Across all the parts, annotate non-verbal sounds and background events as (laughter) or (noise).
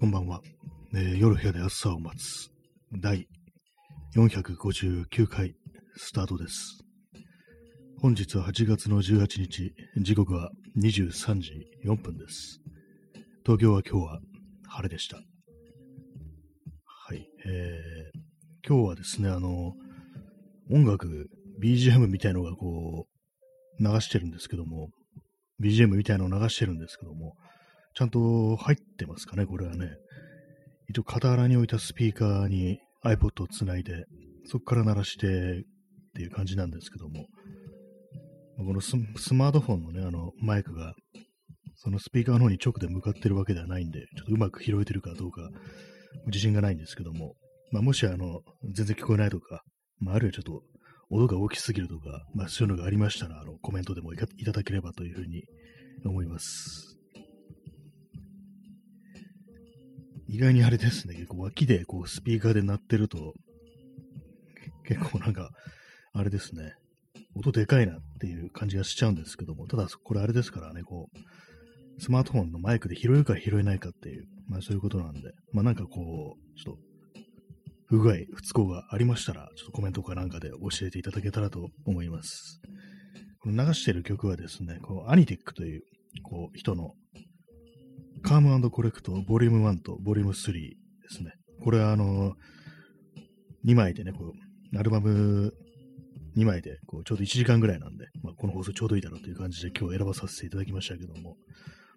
こんばんは。えー夜部屋で朝を待つ第459回スタートです。本日は8月の18日、時刻は23時4分です。東京は今日は晴れでした。はい。えー今日はですね、あの、音楽、BGM みたいのがこう、流してるんですけども、BGM みたいのを流してるんですけども、ちゃんと入ってますかね、これはね。一応、傍らに置いたスピーカーに iPod をつないで、そこから鳴らしてっていう感じなんですけども、このスマートフォンのね、あの、マイクが、そのスピーカーの方に直で向かってるわけではないんで、ちょっとうまく拾えてるかどうか、自信がないんですけども、まあ、もし、あの、全然聞こえないとか、まあ、あるいはちょっと、音が大きすぎるとか、まあ、そういうのがありましたら、あの、コメントでもいいただければというふうに思います。意外にあれですね、結構脇でこうスピーカーで鳴ってると、結構なんか、あれですね、音でかいなっていう感じがしちゃうんですけども、ただこれあれですからね、こう、スマートフォンのマイクで拾えるか拾えないかっていう、まあそういうことなんで、まあなんかこう、ちょっと、不具合、不都合がありましたら、ちょっとコメントかなんかで教えていただけたらと思います。この流してる曲はですね、こう、アニティックという、こう、人のカームコレクト、ボリューム1とボリューム3ですね。これはあの、2枚でね、こう、アルバム2枚で、こう、ちょうど1時間ぐらいなんで、まあ、この放送ちょうどいいだろうという感じで今日選ばさせていただきましたけども、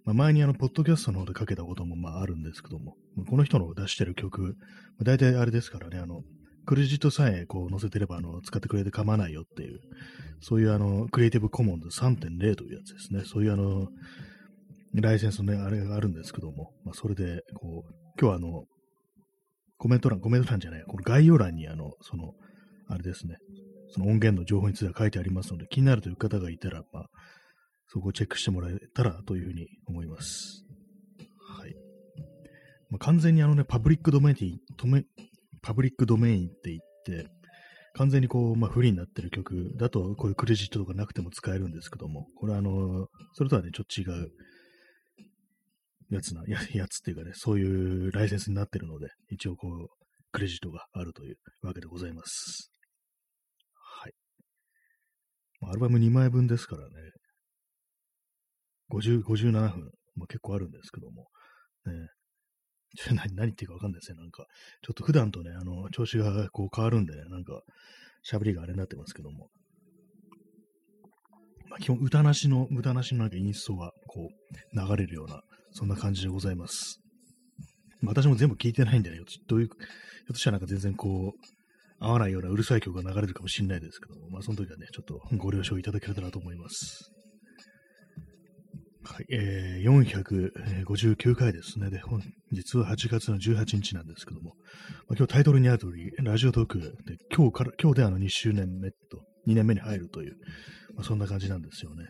まあ、前にあの、ポッドキャストの方でかけたこともまああるんですけども、この人の出してる曲、まあ大体あれですからね、あの、クレジットさえこう載せてればあの使ってくれて構わないよっていう、そういうあの、クリエイティブコモンズ3.0というやつですね。そういうあの、ライセンスのね、あれがあるんですけども、まあ、それで、こう、今日はあの、コメント欄、コメント欄じゃない、この概要欄にあの、その、あれですね、その音源の情報については書いてありますので、気になるという方がいたら、まあ、そこをチェックしてもらえたらというふうに思います。はい。まあ、完全にあのね、パブリックドメイン、とめパブリックドメインって言って、完全にこう、まあ、フリーになってる曲だと、こういうクレジットとかなくても使えるんですけども、これはあの、それとはね、ちょっと違うやつな、ややつっていうかね、そういうライセンスになってるので、一応こう、クレジットがあるというわけでございます。アルバム2枚分ですからね、50、57分、まあ、結構あるんですけども、ね、(laughs) ちょ何何言っていうかわかんないですね。なんか、ちょっと普段とね、あの、調子がこう変わるんでね、なんか、喋りがあれになってますけども。まあ、基本、歌なしの、歌なしのなんかインストが、こう、流れるような、そんな感じでございます。私も全部聞いてないんでね、どういう、ひょっとしたらなんか全然こう、合わないようなうるさい曲が流れるかもしれないですけども、まあその時はね、ちょっとご了承いただけたらと思います。はい、えー、459回ですね。で、本日は8月の18日なんですけども、まあ、今日タイトルにある通り、ラジオトークで、今日から、今日であの2周年目と、2年目に入るという、まあ、そんな感じなんですよね。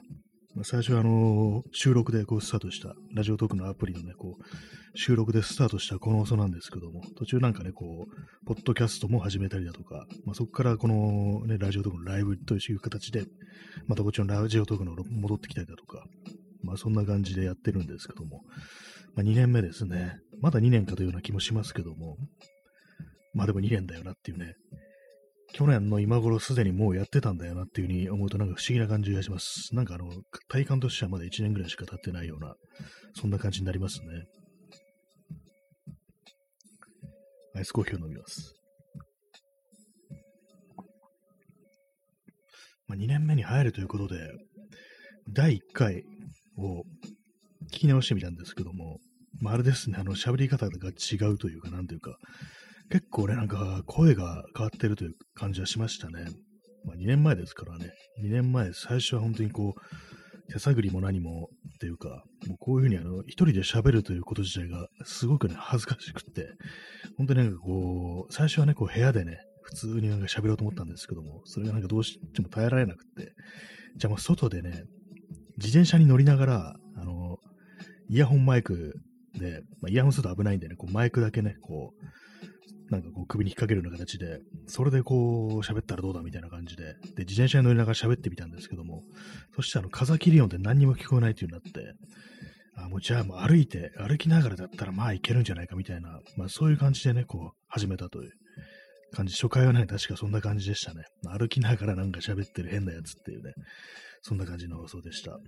ま、最初はあの収録でこうスタートした、ラジオトークのアプリのね、こう、収録でスタートしたこの放送なんですけども、途中なんかね、こう、ポッドキャストも始めたりだとか、ま、そこからこのね、ラジオトークのライブという形で、またこっちのラジオトークの戻ってきたりだとか、まあそんな感じでやってるんですけども、ま2年目ですね。まだ2年かというような気もしますけども、まあでも2年だよなっていうね、去年の今頃すでにもうやってたんだよなっていうふうに思うとなんか不思議な感じがします。なんかあの、体感としてはまだ1年ぐらいしか経ってないような、そんな感じになりますね。アイスコーヒーを飲みます。まあ、2年目に入るということで、第1回を聞き直してみたんですけども、まあ、あれですね、あの、喋り方が違うというか、なんというか、結構ね、なんか声が変わってるという感じはしましたね。まあ、2年前ですからね、2年前、最初は本当にこう、手探りも何もっていうか、もうこういうふうにあの、一人で喋るということ自体がすごくね、恥ずかしくって、本当になんかこう、最初はね、こう部屋でね、普通になんか喋ろうと思ったんですけども、それがなんかどうしても耐えられなくって、じゃあもう外でね、自転車に乗りながら、あの、イヤホンマイクで、まあ、イヤホンすると危ないんでね、こうマイクだけね、こう、なんかこう首に引っ掛けるような形で、それでこう喋ったらどうだみたいな感じで、で、自転車に乗りながら喋ってみたんですけども、そしてあの、風切り音で何にも聞こえないという風になって、あ、もうじゃあもう歩いて、歩きながらだったらまあいけるんじゃないかみたいな、まあそういう感じでね、こう始めたという感じ。初回はね、確かそんな感じでしたね。歩きながらなんか喋ってる変なやつっていうね、そんな感じの放送でした。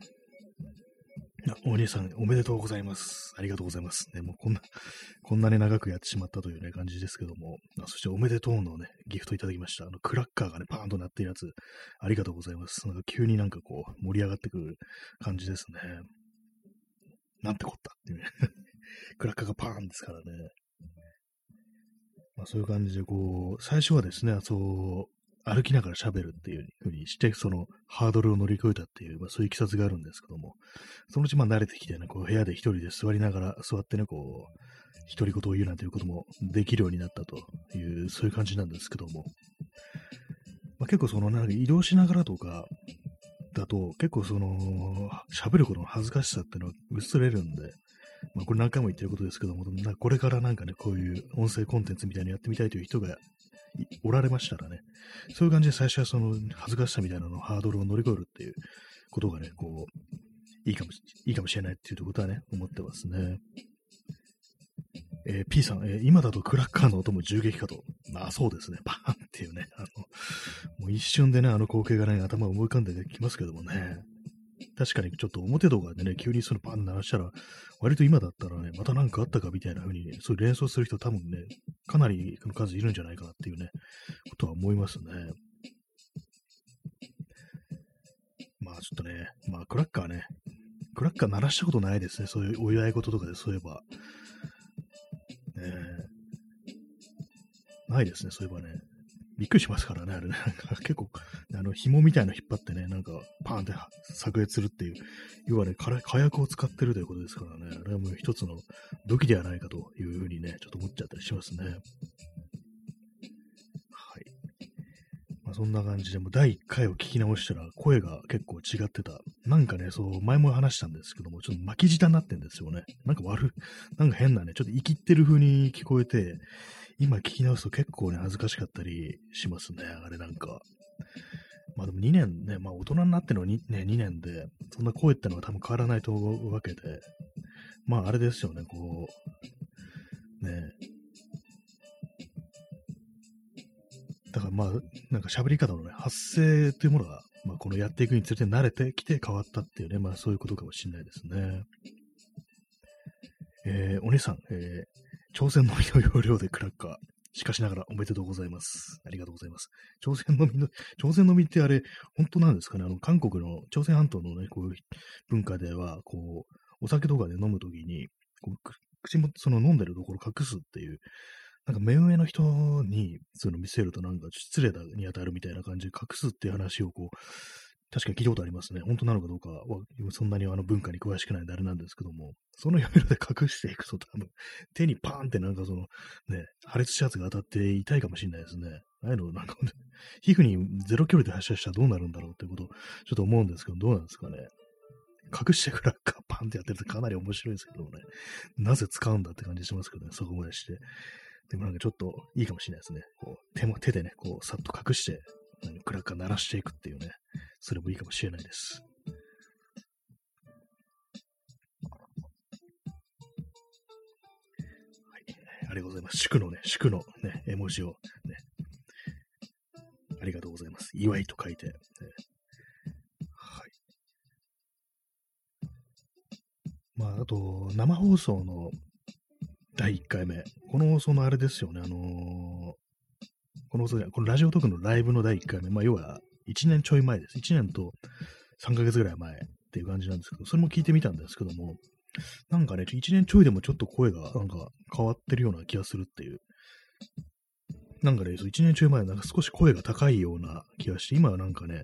お兄さん、おめでとうございます。ありがとうございます。ね、もうこんな、こんなに長くやってしまったというね、感じですけども、あそしておめでとうのね、ギフトいただきました。あの、クラッカーがね、パーンと鳴ってるやつ、ありがとうございます。なんか急になんかこう、盛り上がってくる感じですね。なんてこったっていうね (laughs) クラッカーがパーンですからね。まあそういう感じで、こう、最初はですね、そう、歩きながら喋るっていう風にして、そのハードルを乗り越えたっていう、まあそういう経緯があるんですけども、そのうちまあ慣れてきてね、こう部屋で一人で座りながら、座ってね、こう、独り言を言うなんていうこともできるようになったという、そういう感じなんですけども、まあ、結構そのなんか移動しながらとかだと、結構その、喋ることの恥ずかしさっていうのは薄れるんで、まあこれ何回も言ってることですけども、これからなんかね、こういう音声コンテンツみたいにやってみたいという人がおられましたらね、そういう感じで最初はその恥ずかしさみたいなのハードルを乗り越えるっていうことがね、こう、いいかもしいいかもしれないっていうことはね、思ってますね。えー、P さん、えー、今だとクラッカーの音も銃撃かと。まあそうですね。バーンっていうね。あの、もう一瞬でね、あの光景がね、頭を思い浮かんできますけどもね。確かにちょっと表動画でね、急にそのバン鳴らしたら、割と今だったらね、また何かあったかみたいな風に、ね、そういう連想する人多分ね、かなりの数いるんじゃないかなっていうね、ことは思いますね。まあちょっとね、まあクラッカーね、クラッカー鳴らしたことないですね。そういうお祝い事とかでそういえば。ねないですね、そういえばね。びっくりしますからね、あれね。結構、あの、紐みたいなの引っ張ってね、なんか、パーンって炸裂するっていう、要はね、火薬を使ってるということですからね、あれはもう一つの武器ではないかというふうにね、ちょっと思っちゃったりしますね。はい。まあ、そんな感じで、も第1回を聞き直したら、声が結構違ってた。なんかね、そう、前も話したんですけども、ちょっと巻き舌になってんですよね。なんか悪、なんか変なね、ちょっと生きってる風に聞こえて、今聞き直すと結構ね、恥ずかしかったりしますね、あれなんか。まあでも2年ね、まあ大人になってのにね、2年で、そんな声ってのは多分変わらないと思うわけで、まああれですよね、こう、ね。だからまあ、なんか喋り方のね、発声というものが、まあこのやっていくにつれて慣れてきて変わったっていうね、まあそういうことかもしれないですね。えー、お姉さん、えー、朝鮮のみの容量でクラッカー。しかしながらおめでとうございます。ありがとうございます。朝鮮のみの、朝鮮のみってあれ、本当なんですかね？あの、韓国の朝鮮半島のね、こういう文化では、こう、お酒とかで飲むときに、こう口も、その飲んでるところ隠すっていう、なんか目上の人にその見せるとなんか失礼に当たるみたいな感じで隠すっていう話をこう、確かに聞いたことありますね。本当なのかどうかは、そんなにあの文化に詳しくないんであれなんですけども、その読みで隠していくと多分、手にパーンってなんかその、ね、破裂したやつが当たって痛いかもしれないですね。ああいうのなんか、ね、皮膚にゼロ距離で発射したらどうなるんだろうってことをちょっと思うんですけど、どうなんですかね。隠してクラッカパンってやってるとかなり面白いですけどもね。なぜ使うんだって感じしますけどね、そこまでして。でもなんかちょっといいかもしれないですね。こう手も手でね、こう、さっと隠して、クラッカー鳴らしていくっていうね、それもいいかもしれないです。はい、ありがとうございます。祝のね、祝のね、絵文字をね、ありがとうございます。祝いと書いて、ね、はい。まあ、あと、生放送の第1回目。この放送のあれですよね、あのー、この、このラジオトークのライブの第1回目、まあ、要は1年ちょい前です。1年と3ヶ月ぐらい前っていう感じなんですけど、それも聞いてみたんですけども、なんかね、1年ちょいでもちょっと声がなんか変わってるような気がするっていう。なんかね、1年ちょい前なんか少し声が高いような気がして、今はなんかね、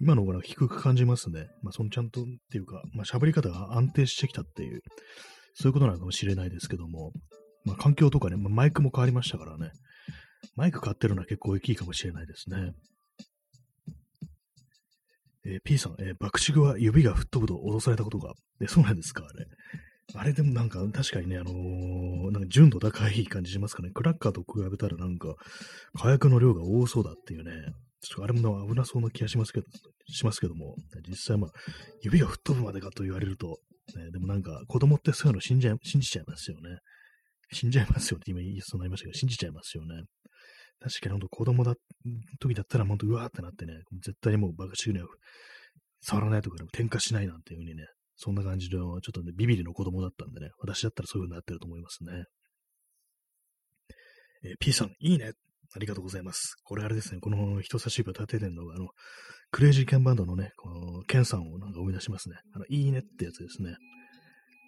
今の方が低く感じますね。まあ、そのちゃんとっていうか、まあ、喋り方が安定してきたっていう、そういうことなのかもしれないですけども、まあ、環境とかね、まあ、マイクも変わりましたからね、マイク買ってるのは結構大きいかもしれないですね。えー、P さん、えー、爆竹は指が吹っ飛ぶと脅されたことが。えそうなんですかあれ。あれでもなんか、確かにね、あのー、なんか純度高い感じしますかね。クラッカーと比べたらなんか、火薬の量が多そうだっていうね。ちょっとあれも危なそうな気がしますけど、しますけども、実際まあ、指が吹っ飛ぶまでかと言われると、ね、でもなんか、子供ってそういうの信じ信じちゃいますよね。死んじゃいますよって今言いそうになりましたけど、信じちゃいますよね。確かに本当子供だ、時だったら本当うわーってなってね、絶対にもう爆竹には触らないとかでも転化しないなんていう風にね、そんな感じの、ちょっとね、ビビリの子供だったんでね、私だったらそういう風になってると思いますね。えー、P さん、いいね。ありがとうございます。これあれですね、この人差し指を立ててるのが、あの、クレイジーケンバンドのね、この、ケンさんをなんか思い出しますね。あの、いいねってやつですね。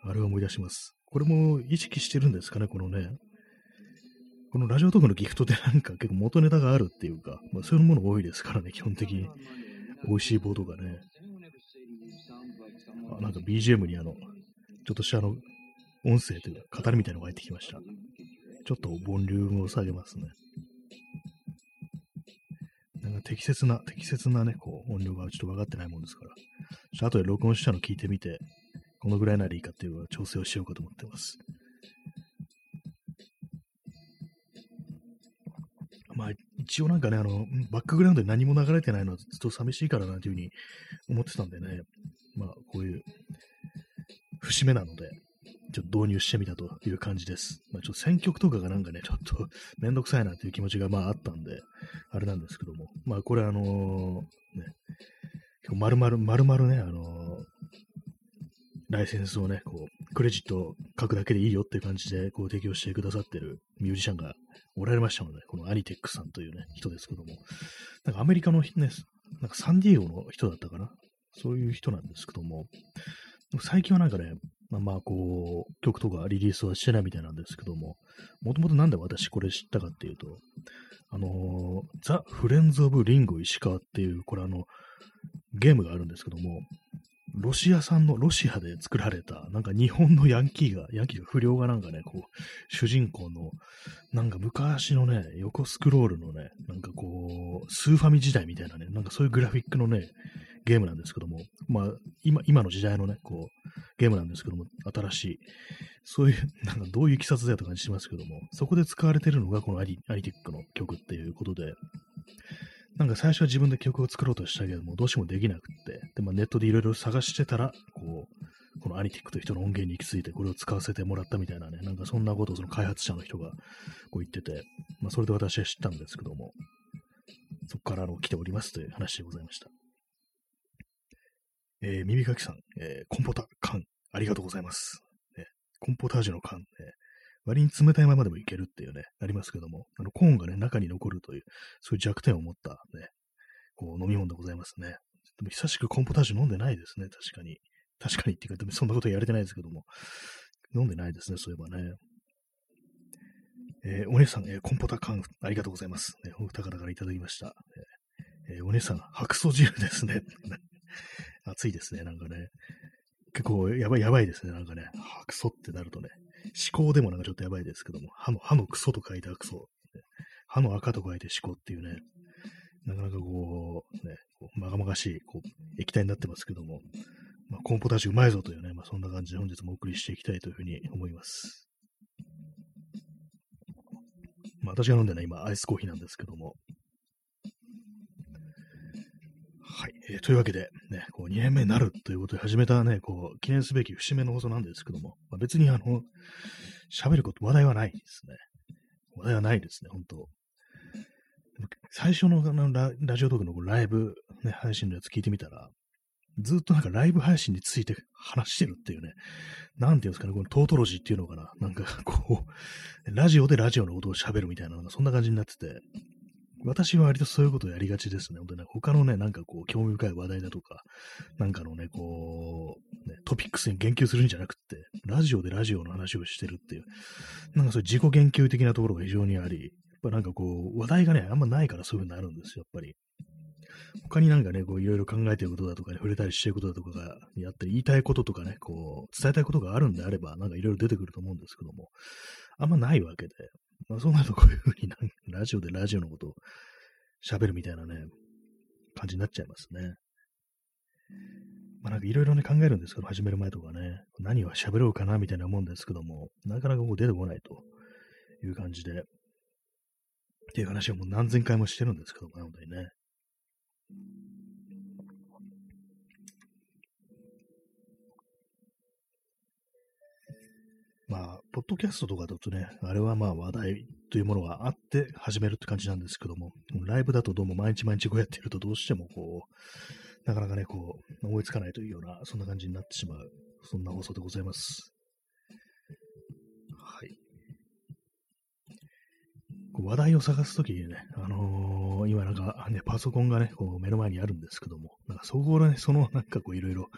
あれを思い出します。これも意識してるんですかね、このね。このラジオトークのギフトってなんか結構元ネタがあるっていうか、まあ、そういうもの多いですからね、基本的に。美味しい棒とかね。あ、なんか BGM にあの、ちょっとしたあの、音声というか、語りみたいなのが入ってきました。ちょっとボリュームを下げますね。なんか適切な、適切なね、こう、音量がちょっと分かってないもんですから。ちょっと後で録音したの聞いてみて、このぐらいならいいかっていうのは調整をしようかと思ってます。一応なんかね、あの、バックグラウンドで何も流れてないのはずっと寂しいからなというふうに思ってたんでね、まあ、こういう節目なので、ちょっと導入してみたという感じです。まあ、ちょっと選曲とかがなんかね、ちょっと (laughs) めんどくさいなという気持ちがまああったんで、あれなんですけども、まあこれあのー、ね、丸々、丸々ね、あのー、ライセンスをね、こう、クレジットを書くだけでいいよっていう感じで、こう、提供してくださってるミュージシャンがおられましたので、このアニテックさんというね、人ですけども、なんかアメリカのね、なんかサンディエゴの人だったかな。そういう人なんですけども、最近はなんかね、まあまあこう、曲とかリリースはしてないみたいなんですけども、もともとなんで私これ知ったかっていうと、あのー、ザ・フレンズ・オブ・リンゴ・石川っていう、これあの、ゲームがあるんですけども、ロシア産の、ロシアで作られた、なんか日本のヤンキーが、ヤンキーが不良がなんかね、こう、主人公の、なんか昔のね、横スクロールのね、なんかこう、スーファミ時代みたいなね、なんかそういうグラフィックのね、ゲームなんですけども、まあ、今、今の時代のね、こう、ゲームなんですけども、新しい、そういう、なんかどういう経緯だと感じしますけども、そこで使われてるのがこのアリアリティックの曲っていうことで、なんか最初は自分で曲を作ろうとしたけども、どうしてもできなくって、で、まあ、ネットでいろいろ探してたら、こう、このアニティックという人の音源に行き着いて、これを使わせてもらったみたいなね、なんかそんなことをその開発者の人がこう言ってて、まあ、それで私は知ったんですけども、そこからの来ておりますという話でございました。えー、耳かきさん、えー、コンポタ缶、ありがとうございます。ね、コンポタージュの缶、割に冷たいままでもいけるっていうね、ありますけども、あの、コーンがね、中に残るという、そういう弱点を持ったね、こう、飲み物でございますね。でも久しくコンポタージュ飲んでないですね、確かに。確かにっていうか、でもそんなことやれてないですけども。飲んでないですね、そういえばね。えー、お姉さん、えー、コンポタ缶、ありがとうございます。ね、お二方からいただきました。えー、お姉さん、白素汁ですね。(laughs) 暑いですね、なんかね。結構やばい、やばいですね、なんかね。白素ってなるとね。思考でもなんかちょっとやばいですけども、歯の、歯のクソと書いてクソ。歯の赤と書いて思考っていうね、なかなかこう、ね、こうまがまがしいこう液体になってますけども、まあ、コンポタージュうまいぞというね、まあ、そんな感じで本日もお送りしていきたいというふうに思います。まあ、私が飲んでるのは今、アイスコーヒーなんですけども、はい。えー、というわけで、ね、こう2年目になるということで始めたね、こう、記念すべき節目の放送なんですけども、まあ、別にあの、喋ること、話題はないですね。話題はないですね、本当最初のララジオトークのライブ、ね、配信のやつ聞いてみたら、ずっとなんかライブ配信について話してるっていうね、なんていうんですかね、このトートロジーっていうのかな、なんかこう、ラジオでラジオの音を喋るみたいな、そんな感じになってて、私は割とそういうことをやりがちですね。本当ね、他のね、なんかこう、興味深い話題だとか、なんかのね、こう、ね、トピックスに言及するんじゃなくって、ラジオでラジオの話をしてるっていう、なんかそういう自己言及的なところが非常にあり、やっぱなんかこう、話題がね、あんまないからそういう風になるんですよ、やっぱり。他になんかね、こういろいろ考えてることだとか、ね、触れたりしてることだとかがやって言いたいこととかね、こう、伝えたいことがあるんであれば、なんかいろいろ出てくると思うんですけども、あんまないわけで、まあ、そうなるとこういうふうになんラジオでラジオのことを喋るみたいなね、感じになっちゃいますね。まあなんかいろいろね考えるんですけど、始める前とかね、何を喋ろうかなみたいな思うんですけども、なかなかこう出てこないという感じで、っていう話をもう何千回もしてるんですけどもね、本当にね。まあ、ポッドキャストとかだとね、あれはまあ話題というものがあって始めるって感じなんですけども、ライブだとどうも毎日毎日こうやってるとどうしてもこう、なかなかね、こう、思いつかないというような、そんな感じになってしまう、そんな放送でございます。はい。話題を探すときにね、あのー、今なんかね、パソコンがね、こう目の前にあるんですけども、なんかそこでね、そのなんかこういろいろ、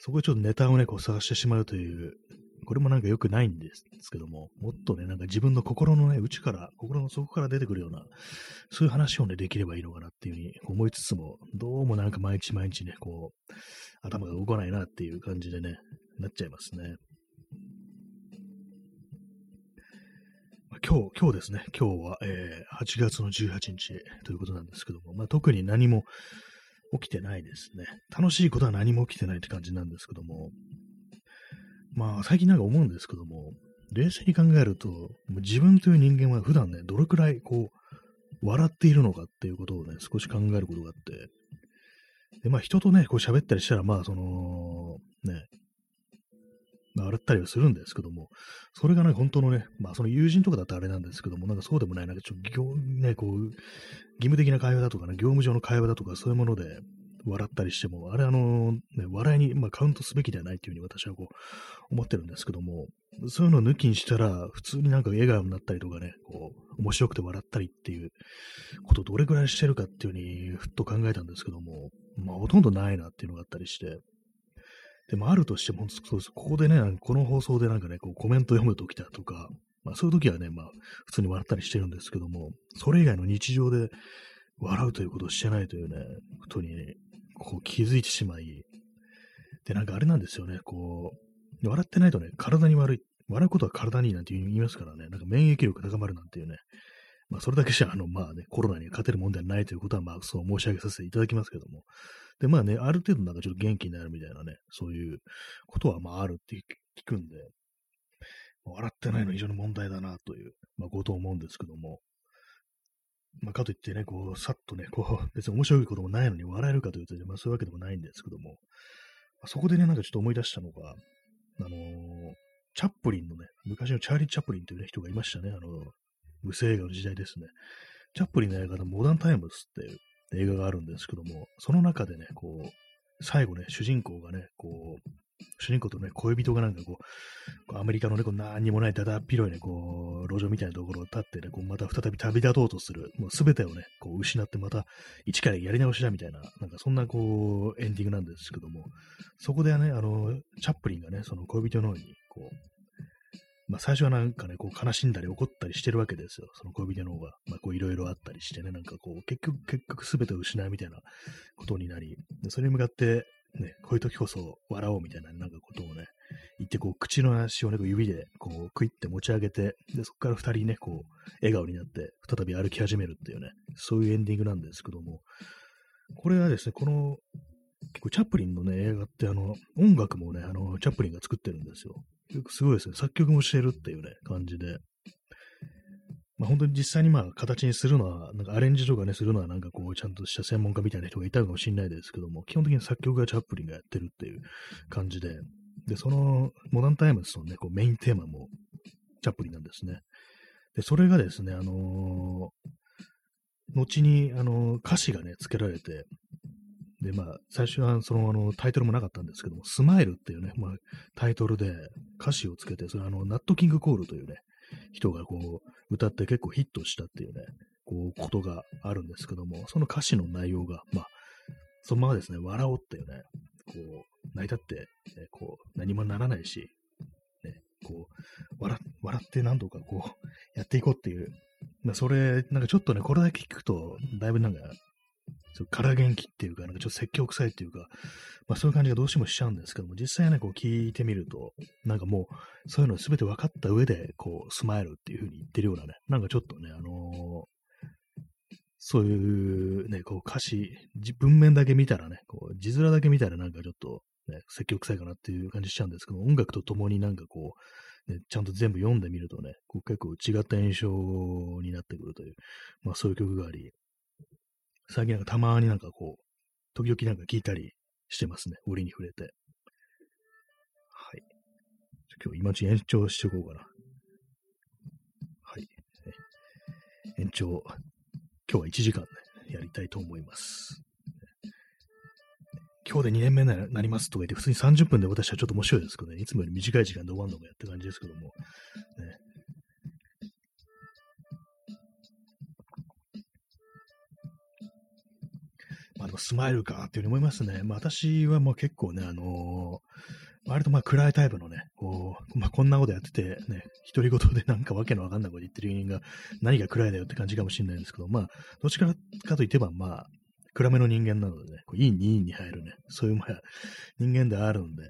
そこでちょっとネタをね、こう探してしまうという、これもなんか良くないんですけども、もっとね、なんか自分の心のね、内から、心の底から出てくるような、そういう話をね、できればいいのかなっていうふうに思いつつも、どうもなんか毎日毎日ね、こう、頭が動かないなっていう感じでね、なっちゃいますね。今日、今日ですね、今日は、えー、8月の18日ということなんですけども、まあ、特に何も起きてないですね。楽しいことは何も起きてないって感じなんですけども、まあ、最近なんか思うんですけども、冷静に考えると、もう自分という人間は普段ね、どれくらいこう、笑っているのかっていうことをね、少し考えることがあって、で、まあ人とね、こう喋ったりしたら、まあその、ね、まあ笑ったりはするんですけども、それがね、本当のね、まあその友人とかだったらあれなんですけども、なんかそうでもない、なんかちょっと、ね、こう、義務的な会話だとかね、業務上の会話だとかそういうもので、笑ったりしても、あれあの、ね、笑いに、まあ、カウントすべきではないというふうに私はこう、思ってるんですけども、そういうのを抜きにしたら、普通になんか笑顔になったりとかね、こう、面白くて笑ったりっていうことをどれくらいしてるかっていうふうに、ふっと考えたんですけども、まあ、ほとんどないなっていうのがあったりして、でもあるとしても、そうです。ここでね、この放送でなんかね、こうコメント読むときだとか、まあそういう時はね、まあ普通に笑ったりしてるんですけども、それ以外の日常で笑うということをしてないというね、ことに、ね、こう気づいてしまい、で、なんかあれなんですよね、こう、笑ってないとね、体に悪い。笑うことは体にいいなんて言いますからね、なんか免疫力高まるなんていうね、まあそれだけじゃ、あの、まあね、コロナに勝てるもんではないということは、まあそう申し上げさせていただきますけども、で、まあね、ある程度なんかちょっと元気になるみたいなね、そういうことはまああるって聞くんで、笑ってないの非常に問題だなという、まあ、ことを思うんですけども、まあ、かといってね、こう、さっとね、こう、(laughs) 別に面白いこともないのに笑えるかというと、まあ、そういうわけでもないんですけども、まあ、そこでね、なんかちょっと思い出したのが、あのー、チャップリンのね、昔のチャーリー・チャップリンという、ね、人がいましたね、あの、無声映画の時代ですね。チャップリンの映画でモダンタイムスっていう映画があるんですけども、その中でね、こう、最後ね、主人公がね、こう、主人公とね、恋人がなんかこう、アメリカのね、こう何にもないだだっ広いね、こう、路上みたいなところを立ってね、こうまた再び旅立とうとする、もうすべてをね、こう失ってまた一からやり直しだみたいな、なんかそんなこう、エンディングなんですけども、そこではね、あの、チャップリンがね、その恋人の方に、こう、まあ最初はなんかね、こう悲しんだり怒ったりしてるわけですよ。その恋人の方が。まあこういろいろあったりしてね、なんかこう、結局、結局すべてを失うみたいなことになり、でそれに向かって、ね、こういう時こそ笑おうみたいな、なんかことをね、言って、こう、口の足をね、指で、こう、クイって持ち上げて、で、そこから二人ね、こう、笑顔になって、再び歩き始めるっていうね、そういうエンディングなんですけども、これはですね、この、結構チャップリンのね、映画って、あの、音楽もね、あの、チャップリンが作ってるんですよ。すごいですね、作曲もしてるっていうね、感じで、まあ、本当に実際にまあ形にするのは、なんかアレンジとかね、するのはなんかこう、ちゃんとした専門家みたいな人がいたのかもしれないですけども、基本的に作曲がチャップリンがやってるっていう感じで、で、そのモダンタイムズのね、こうメインテーマもチャップリンなんですね。で、それがですね、あのー、後に、あのー、歌詞がね、付けられて、で、まあ、最初はその、あの、タイトルもなかったんですけども、スマイルっていうね、まあ、タイトルで歌詞をつけて、それあの、ナットキングコールというね、人がこう、歌って結構ヒットしたっていうね、こう、ことがあるんですけども、その歌詞の内容が、まあ、そのままですね、笑おうっていうね、こう、泣いたって、ね、こう、何もならないし、ね、こう、笑笑って何とかこう、やっていこうっていう、まあ、それ、なんかちょっとね、これだけ聞くと、だいぶなんか、空元気っていうか、なんかちょっと説教臭いっていうか、まあそういう感じがどうしてもしちゃうんですけども、実際ね、こう聞いてみると、なんかもう、そういうの全て分かった上で、こう、スマイルっていう風に言ってるようなね、なんかちょっとね、あのー、そういうね、こう歌詞、文面だけ見たらね、こう字面だけ見たらなんかちょっと、ね、積極臭いかなっていう感じしちゃうんですけど、音楽とともになんかこう、ね、ちゃんと全部読んでみるとね、こう結構違った印象になってくるという、まあそういう曲があり、最近なんかたまになんかこう、時々なんか聞いたりしてますね、折に触れて。はい。今日今ち延長しておこうかな。はい。延長、今日は1時間ね、やりたいと思います。今日で2年目になりますとか言って、普通に30分で私はちょっと面白いですけどね、いつもより短い時間で終わるのもやって感じですけども、ね、まあでもスマイルかっていうふうに思いますね。まあ私はもう結構ね、あのー、割とまあ暗いタイプのね、こう、まあこんなことやっててね、独り言でなんかわけのわかんないこと言ってる人間が何が暗いだよって感じかもしれないんですけど、まあ、どっちかかといってばまあ、暗めの人間なのでね、こういい2位に入るね、そういうまあ人間であるんで、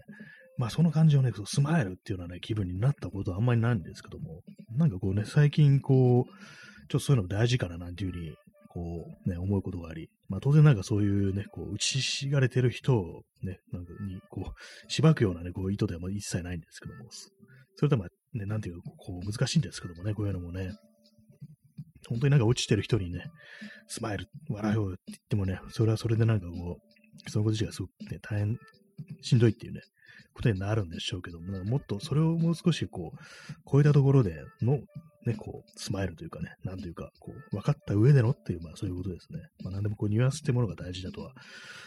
まあその感じをね、スマイルっていうようなね、気分になったことはあんまりないんですけども、なんかこうね、最近こう、ちょっとそういうの大事かななんていうふうに、こうね、思うことがあり、まあ当然なんかそういうね、こう、打ちひしがれてる人をね、なんかに、こう、しばくようなね、こう、意図では一切ないんですけども、それとまあ、ね、なんていうか、こう、難しいんですけどもね、こういうのもね、本当になんか落ちてる人にね、スマイル、笑いをって言ってもね、それはそれでなんかこう、そのこと自体がすごくね、大変しんどいっていうね、ことになるんでしょうけども、もっとそれをもう少しこう、超えたところでの、ね、こう、スマイルというかね、なんというか、こう、分かった上でのっていう、まあそういうことですね。まあ何でもこう、ニュアンスってものが大事だとは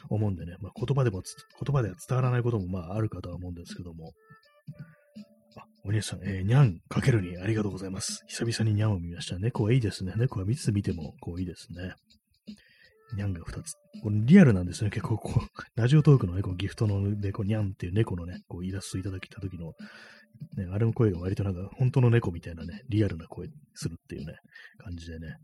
思うんでね、まあ言葉でも、言葉では伝わらないこともまああるかとは思うんですけども、あ、お兄さん、えー、にゃんかけるにありがとうございます。久々ににゃんを見ました。猫はいいですね。猫は見つ見ても、こういいですね。にゃんが2つ。これリアルなんですね。結構こう、ラジオトークのね、こうギフトの猫、にゃんっていう猫のね、こうイラストいただきた時の、ね、あれの声が割となんか本当の猫みたいなね、リアルな声するっていうね、感じでね。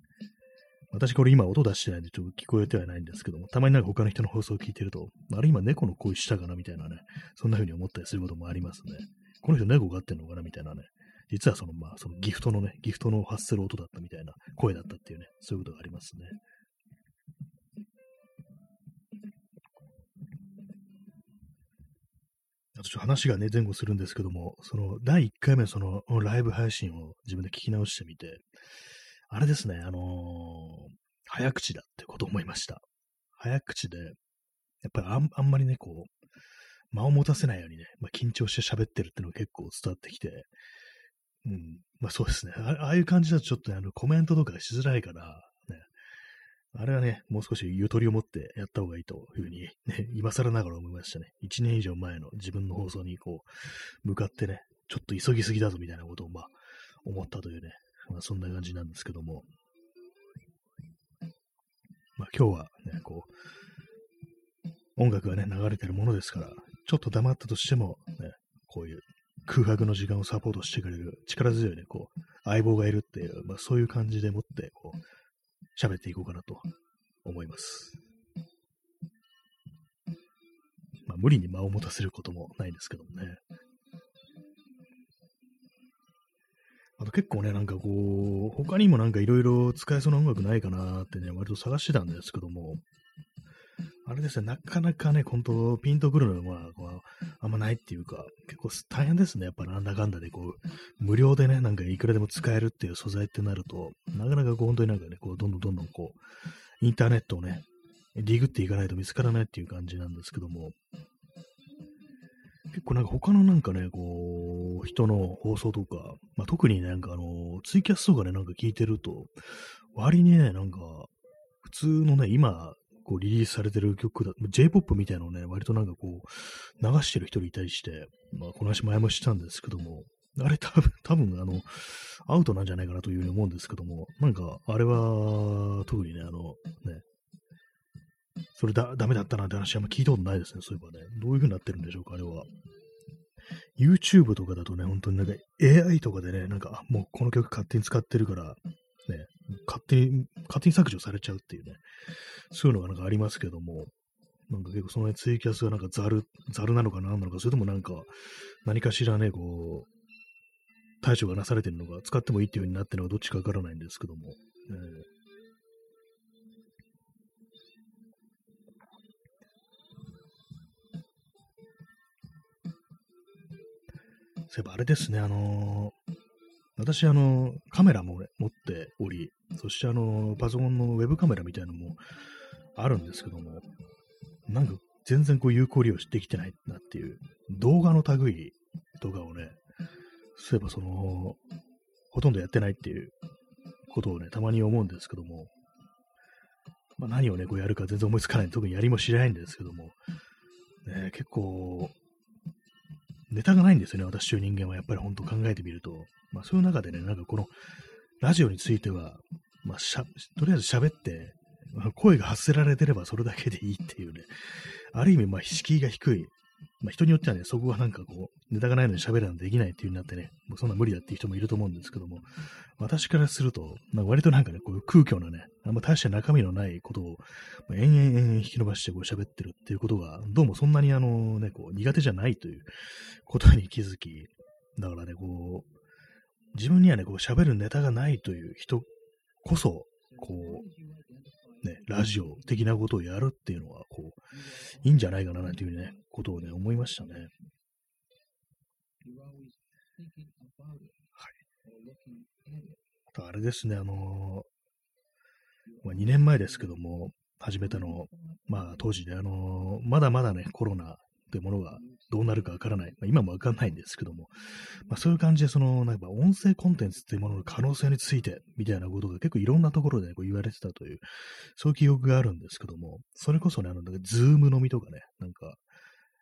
私これ今音出してないんでちょっと聞こえてはないんですけども、たまになんか他の人の放送を聞いてると、あれ今猫の声したかなみたいなね、そんな風に思ったりすることもありますね。この人猫飼ってんのかなみたいなね。実はその、まあ、そのギフトのね、ギフトの発する音だったみたいな声だったっていうね、そういうことがありますね。ちょっと話がね、前後するんですけども、その、第1回目その、ライブ配信を自分で聞き直してみて、あれですね、あのー、早口だってことを思いました。早口で、やっぱりあんあんまりね、こう、間を持たせないようにね、まあ、緊張して喋ってるっていうのが結構伝わってきて、うん、まあそうですね。ああいう感じだとちょっとね、あのコメントとかしづらいから、あれはね、もう少しゆとりを持ってやった方がいいというふうに、ね、今更ながら思いましたね。1年以上前の自分の放送にこう、向かってね、ちょっと急ぎすぎだぞみたいなことをまあ思ったというね、まあそんな感じなんですけども、まあ今日はね、こう、音楽がね、流れてるものですから、ちょっと黙ったとしても、ね、こういう空白の時間をサポートしてくれる力強いね、こう、相棒がいるっていう、まあそういう感じでもって、こう、喋っていこうかなと思います。まあ無理に間を持たせることもないんですけどもね。あと結構ね、なんかこう、他にもなんかいろいろ使えそうな音楽ないかなってね、割と探してたんですけども、あれですね、なかなかね、本当ピンとくるのは、こうあんまないっていうか、結構大変ですね。やっぱなんだかんだで、こう、無料でね、なんかいくらでも使えるっていう素材ってなると、なかなかこう、本当になんかね、こう、どんどんどんどんこう、インターネットをね、ディグっていかないと見つからないっていう感じなんですけども、結構なんか他のなんかね、こう、人の放送とか、まあ、特になんかあの、ツイキャスとかね、なんか聞いてると、割にね、なんか、普通のね、今、こうリリースされてる曲だ、J-POP みたいなのをね、割となんかこう、流してる人いたりして、まあ、この話前もしたんですけども、あれ多分、多分あの、アウトなんじゃないかなというふうに思うんですけども、なんか、あれは、特にね、あの、ね、それだ、ダメだったなって話あんま聞いたことないですね、そういえばね。どういう風になってるんでしょうか、あれは。YouTube とかだとね、本当になんか AI とかでね、なんか、もうこの曲勝手に使ってるから、ね、勝手に、勝手に削除されちゃうっていうね、そういうのがなんかありますけども、なんか結構その辺ツイキャスがなんかザル、ザルなのか何なのか、それともなんか、何かしらね、こう、対処がなされてるのか、使ってもいいっていうようになってるのかどっちかわからないんですけども、えー、そういえばあれですね、あのー、私、あの、カメラも、持っており、そしてあの、パソコンのウェブカメラみたいなのもあるんですけども、なんか全然こう有効利用できてないなっていう、動画の類とかをね、そういえばその、ほとんどやってないっていうことをね、たまに思うんですけども、まあ、何をね、こうやるか全然思いつかない、特にやりもしないんですけども、ね、結構、ネタがないんですよね、私という人間はやっぱり本当考えてみると。まあそういう中でね、なんかこのラジオについては、まあしゃ、とりあえず喋って、まあ、声が発せられてればそれだけでいいっていうね、ある意味、まあ、敷居が低いまあ、人によってはね、そこはなんかこう、ネタがないのに喋るなんてできないっていう風になってね、もうそんな無理だっていう人もいると思うんですけども、私からすると、まあ、割となんかね、こういう空虚なね、あんま大して中身のないことを、ま、延々延々引き伸ばしてこう喋ってるっていうことが、どうもそんなにあのね、こう苦手じゃないということに気づき、だからね、こう、自分にはね、こう喋るネタがないという人こそ、こう、ね、ラジオ的なことをやるっていうのは、こう、いいんじゃないかな、なんていうね、ことをね、思いましたね。はい。あと、あれですね、あのー、まあ、2年前ですけども、始めたの、まあ、当時ね、あのー、まだまだね、コロナというものがどうなるかわからない。まあ、今もわかんないんですけども、まあ、そういう感じで、その、なんか音声コンテンツっていうものの可能性について、みたいなことが結構いろんなところでこう言われてたという、そういう記憶があるんですけども、それこそね、あの、ズームのみとかね、なんか、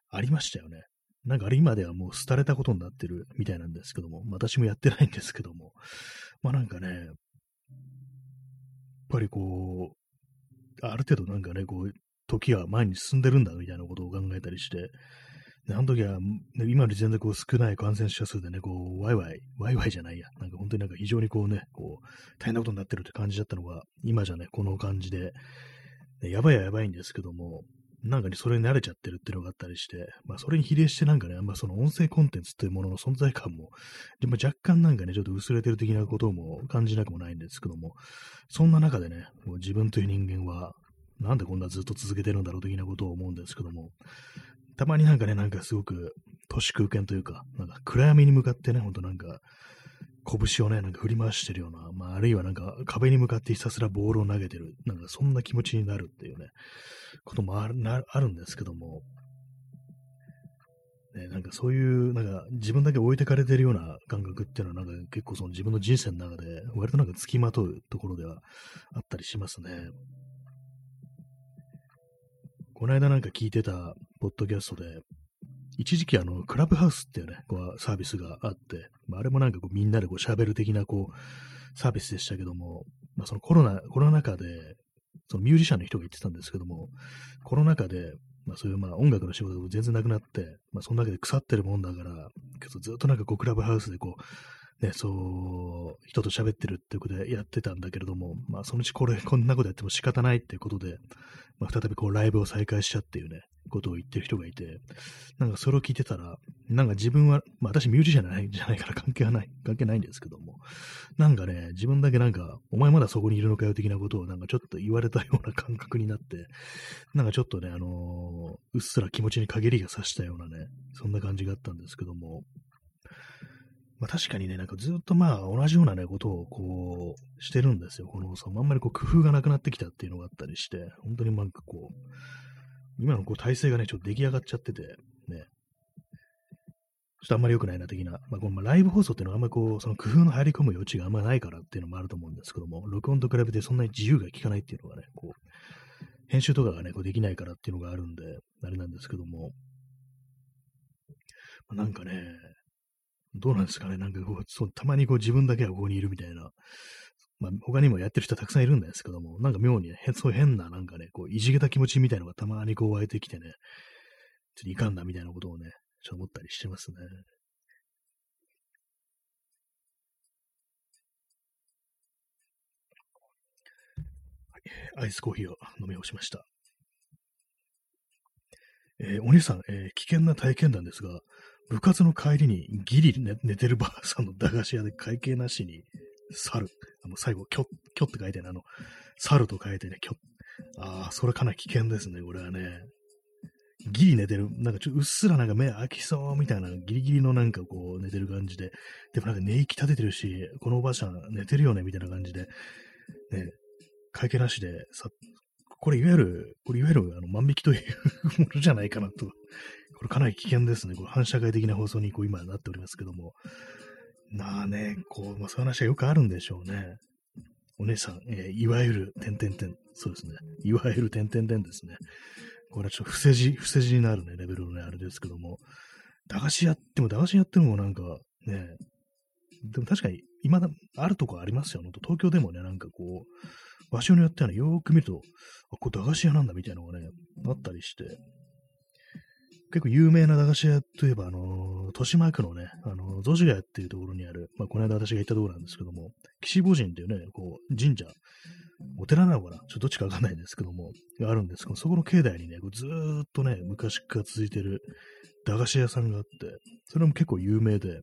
ありましたよね。なんかあれ今ではもう廃れたことになってるみたいなんですけども、私もやってないんですけども、まあなんかね、やっぱりこう、ある程度なんかね、こう、時は前に進んでるんだみたいなことを考えたりして、あの時は、今より全然こう少ない感染者数でね、こう、ワイワイ、ワイワイじゃないや、なんか本当になんか非常にこうね、こう、大変なことになってるって感じだったのが、今じゃね、この感じで、ね、やばいはやばいんですけども、なんかにそれに慣れちゃってるっていうのがあったりして、まあそれに比例してなんかね、あんまその音声コンテンツというものの存在感も、でも若干なんかね、ちょっと薄れてる的なことも感じなくもないんですけども、そんな中でね、もう自分という人間は、なんでこんなずっと続けてるんだろう的なことを思うんですけども、たまになんかね、なんかすごく都市空間というか、なんか暗闇に向かってね、ほんとなんか、拳をね、なんか振り回してるような、まあ、あるいはなんか壁に向かってひたすらボールを投げてる、なんかそんな気持ちになるっていうね、こともあるあるんですけども、ね、なんかそういう、なんか自分だけ置いてかれてるような感覚っていうのは、なんか結構その自分の人生の中で、割となんか付きまとうところではあったりしますね。この間なんか聞いてたポッドキャストで、一時期あの、クラブハウスっていうね、こうサービスがあって、まあ、あれもなんかこうみんなでこう喋る的なこう、サービスでしたけども、まあ、そのコロナ、コロナ禍で、そのミュージシャンの人が言ってたんですけども、コロナ禍で、まあそういうまあ音楽の仕事が全然なくなって、まあその中で腐ってるもんだから、ずっとなんかこうクラブハウスでこう、ね、そう、人と喋ってるってことでやってたんだけれども、まあそのうちこれ、こんなことやっても仕方ないっていうことで、まあ再びこうライブを再開しちゃっていうね、ことを言ってる人がいて、なんかそれを聞いてたら、なんか自分は、まあ私ミュージシャンじゃないじゃないから関係はない、関係ないんですけども、なんかね、自分だけなんか、お前まだそこにいるのかよ的なことをなんかちょっと言われたような感覚になって、なんかちょっとね、あのー、うっすら気持ちに陰りがさしたようなね、そんな感じがあったんですけども、まあ確かにね、なんかずっとまあ同じようなね、ことをこう、してるんですよ。この、そのあんまりこう工夫がなくなってきたっていうのがあったりして、本当になんかこう、今のこう体制がね、ちょっと出来上がっちゃってて、ね、ちょっとあんまり良くないな的な、まあ、このライブ放送っていうのはあんまりこう、その工夫の入り込む余地があんまりないからっていうのもあると思うんですけども、録音と比べてそんなに自由が効かないっていうのがね、こう、編集とかがね、こうできないからっていうのがあるんで、あれなんですけども、まあ、なんかね、どうなんですかね、なんかこう、そうたまにこう自分だけはここにいるみたいな、まあ、他にもやってる人たくさんいるんですけども、なんか妙にね、そう変な、なんかね、こう、いじけた気持ちみたいなのがたまにこう湧いてきてね、ちょっといかんなみたいなことをね、ちょっと思ったりしてますね。アイスコーヒーを飲み干しました。えー、お兄さん、えー、危険な体験談ですが、部活の帰りにギリ寝寝てるばあさんの駄菓子屋で会計なしに猿。あの、最後、キョッ、キョって書いてね、あの、猿と書いてね、キョ。ああ、それかなり危険ですね、これはね。ギリ寝てる、なんかちょっとうっすらなんか目開きそうみたいな、ギリギリのなんかこう寝てる感じで、でもなんか寝息立ててるし、このおばあちゃん寝てるよねみたいな感じで、ね、会計なしでさ、これいわゆる、これいわゆるあの万引きという (laughs) ものじゃないかなと。これかなり危険ですね。これ反社会的な放送にこう今なっておりますけども。まあね、こう、まあ、そういう話はよくあるんでしょうね。お姉さん、えー、いわゆる、点々点。そうですね。いわゆる、点々点ですね。これはちょっと伏せ字、伏せ字になるね、レベルのね、あれですけども。駄菓子屋っても、駄菓子屋ってもなんか、ね、でも確かに、今だ、あるとこありますよ。東京でもね、なんかこう、場所によってはね、よーく見ると、あ、これ駄菓子屋なんだみたいなのがね、あったりして、結構有名な駄菓子屋といえば、あの、豊島区のね、あの、雑司ヶ谷っていうところにある、まあ、この間私が行ったところなんですけども、岸母神っていうね、こう、神社、お寺なのかなちょっとどっちかわかんないんですけども、があるんですけど、そこの境内にね、ずーっとね、昔から続いてる駄菓子屋さんがあって、それも結構有名で、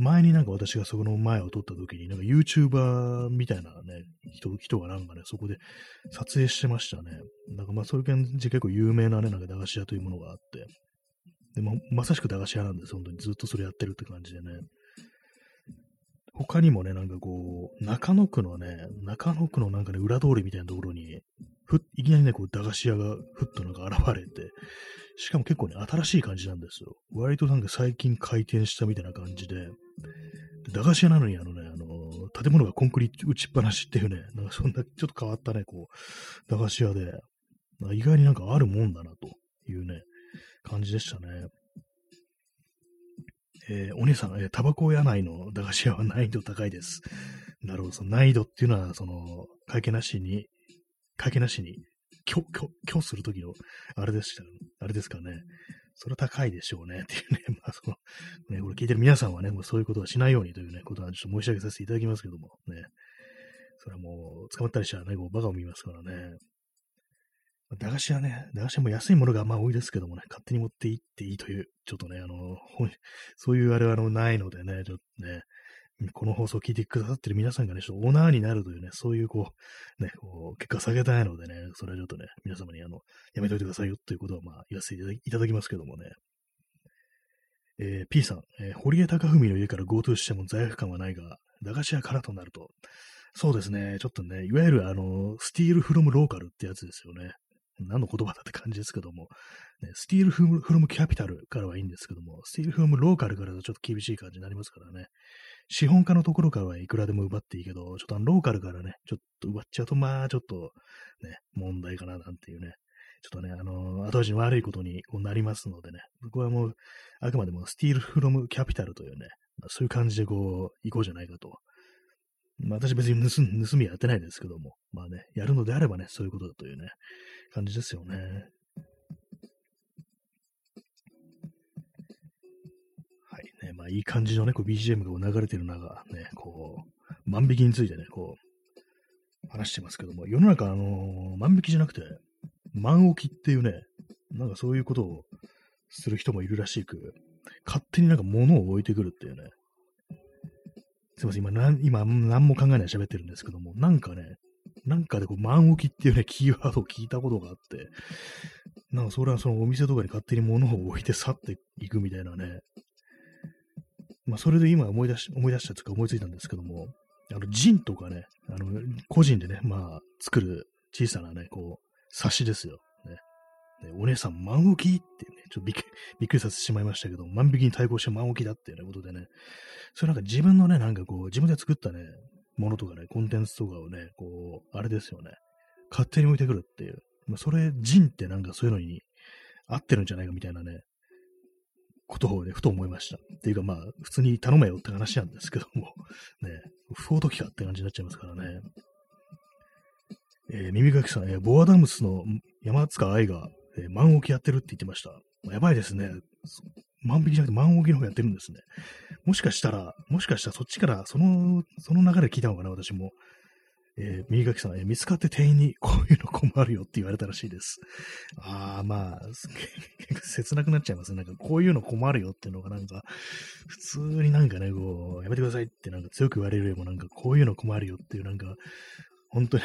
前になんか私がそこの前を撮った時に、なんか YouTuber みたいなね、人、人がなんかね、そこで撮影してましたね。なんかまあそういう感じ結構有名なね、なんか駄菓子屋というものがあって、でもまさしく駄菓子屋なんです、本当にずっとそれやってるって感じでね。他にもね、なんかこう、中野区のね、中野区のなんかね、裏通りみたいなところに、ふいきなりね、こう、駄菓子屋がふっとなんか現れて、しかも結構ね、新しい感じなんですよ。割となんか最近開店したみたいな感じ、で駄菓子屋なのにあのね、あの、建物がコンクリ打ちっぱなしっていうね、なんかそんなちょっと変わったね、こう、駄菓子屋で、意外になんかあるもんだなというね、感じでしたね。えー、お姉さん、えー、タバコ屋内の駄菓子屋は難易度高いです。なるほど、その難易度っていうのは、その、会計なしに、会計なしに、今日、今日するときの、あれでした、あれですかね。それは高いでしょうね。(laughs) っていうね、まあ、その、ね、これ聞いてる皆さんはね、もうそういうことはしないようにというね、ことはちょっと申し上げさせていただきますけども、ね。それはもう、捕まったりしたらね、こう、バカを見ますからね。駄菓子はね、駄菓子はも安いものがまあ多いですけどもね、勝手に持って行っていいという、ちょっとね、あの、そういうあれはあのないのでね、ちょっとね、この放送を聞いてくださってる皆さんがね、ちょっとオーナーになるというね、そういうこう、ね、こう結果下げたいのでね、それはちょっとね、皆様にあの、やめといてくださいよということはまあ言わせていただきますけどもね。えー、P さん、えー、堀江貴文の家から GoTo しても罪悪感はないが、駄菓子屋からとなると、そうですね、ちょっとね、いわゆるあの、スティールフロムローカルってやつですよね。何の言葉だって感じですけども、ね、スティールフロムキャピタルからはいいんですけども、スティールフロムローカルからだとちょっと厳しい感じになりますからね。資本家のところからはいくらでも奪っていいけど、ちょっとあのローカルからね、ちょっと奪っちゃうと、まあちょっとね、問題かななんていうね、ちょっとね、あのー、後味悪いことになりますのでね、僕はもう、あくまでもスティールフロムキャピタルというね、まあ、そういう感じでこう、行こうじゃないかと。まあ私別に盗盗みやってないですけども、まあね、やるのであればね、そういうことだというね、感じですよね。ね、まあいい感じのね、こう BGM が流れてる中、ね、こう、万引きについてね、こう、話してますけども、世の中、あのー、万引きじゃなくて、万置きっていうね、なんかそういうことをする人もいるらしく、勝手になんか物を置いてくるっていうね。すいません、今、なん今、何も考えないで喋ってるんですけども、なんかね、なんかでこう、万置きっていうね、キーワードを聞いたことがあって、なんかそれはそのお店とかに勝手に物を置いて去っていくみたいなね。まあ、それで今思い出し、思い出したというか思いついたんですけども、あの、ジンとかね、あの、個人でね、まあ、作る小さなね、こう、冊子ですよ。ね、お姉さん、万置きってね、ちょっとびっびっくりさせてしまいましたけど、万引きに対抗して万置きだっていうね、ことでね、それなんか自分のね、なんかこう、自分で作ったね、ものとかね、コンテンツとかをね、こう、あれですよね、勝手に置いてくるっていう。まあ、それ、人ってなんかそういうのに合ってるんじゃないかみたいなね、ことをね、ふと思いました。っていうかまあ、普通に頼めよって話なんですけども、(laughs) ね、不法時かって感じになっちゃいますからね。えー、耳かきさん、えー、ボアダムスの山塚愛が、えー、万置きやってるって言ってました。やばいですね。万引きじゃなくて万置きの方やってるんですね。もしかしたら、もしかしたらそっちから、その、その流れ聞いたのかな、私も。えー、右垣さん、えー、見つかって店員にこういうの困るよって言われたらしいです。ああ、まあ、(laughs) 切なくなっちゃいますね。なんかこういうの困るよっていうのがなんか、普通になんかね、こう、やめてくださいってなんか強く言われるよりもなんかこういうの困るよっていうなんか、本当に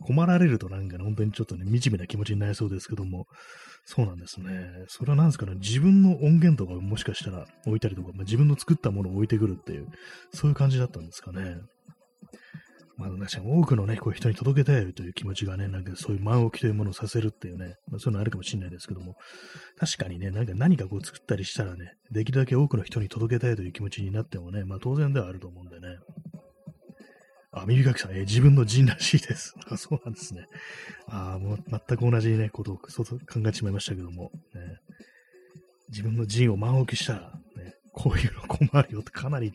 困られるとなんかね、本当にちょっとね、惨めな気持ちになりそうですけども、そうなんですね。それは何ですかね、自分の音源とかもしかしたら置いたりとか、まあ、自分の作ったものを置いてくるっていう、そういう感じだったんですかね。まあ、確かに多くのね、こう人に届けたいという気持ちがね、なんかそういう満置きというものをさせるっていうね、まあ、そういうのあるかもしれないですけども、確かにね、なんか何かこう作ったりしたらね、できるだけ多くの人に届けたいという気持ちになってもね、まあ当然ではあると思うんでね。あ、耳かきさん、えー、自分の人らしいです。あ、(laughs) そうなんですね。あもう全く同じね、ことを考えてしまいましたけども、ね、自分の人を満置きしたら、ね、こういうの困るよってかなり、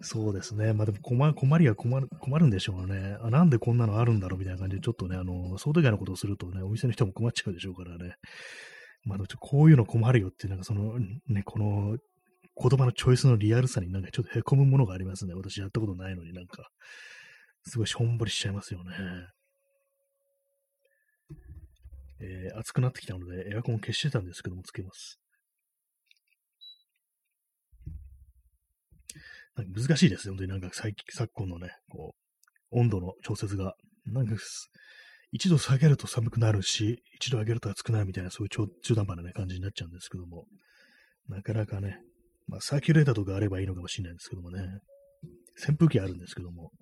そうですね。まあでも困困りは困る、困るんでしょうね。あ、なんでこんなのあるんだろうみたいな感じで、ちょっとね、あの、想定外のことをするとね、お店の人も困っちゃうでしょうからね。まあ、こういうの困るよっていう、なんかその、ね、この言葉のチョイスのリアルさになんかちょっと凹むものがありますね。私やったことないのになんか、すごいしょんぼりしちゃいますよね。えー、暑くなってきたので、エアコンを消してたんですけども、つけます。なんか難しいですよ、本当になんか最近、昨今のね、こう、温度の調節が、なんか、一度下げると寒くなるし、一度上げると暑くなるみたいな、そういう中途半端な、ね、感じになっちゃうんですけども、なかなかね、まあ、サーキュレーターとかあればいいのかもしれないんですけどもね、扇風機あるんですけども、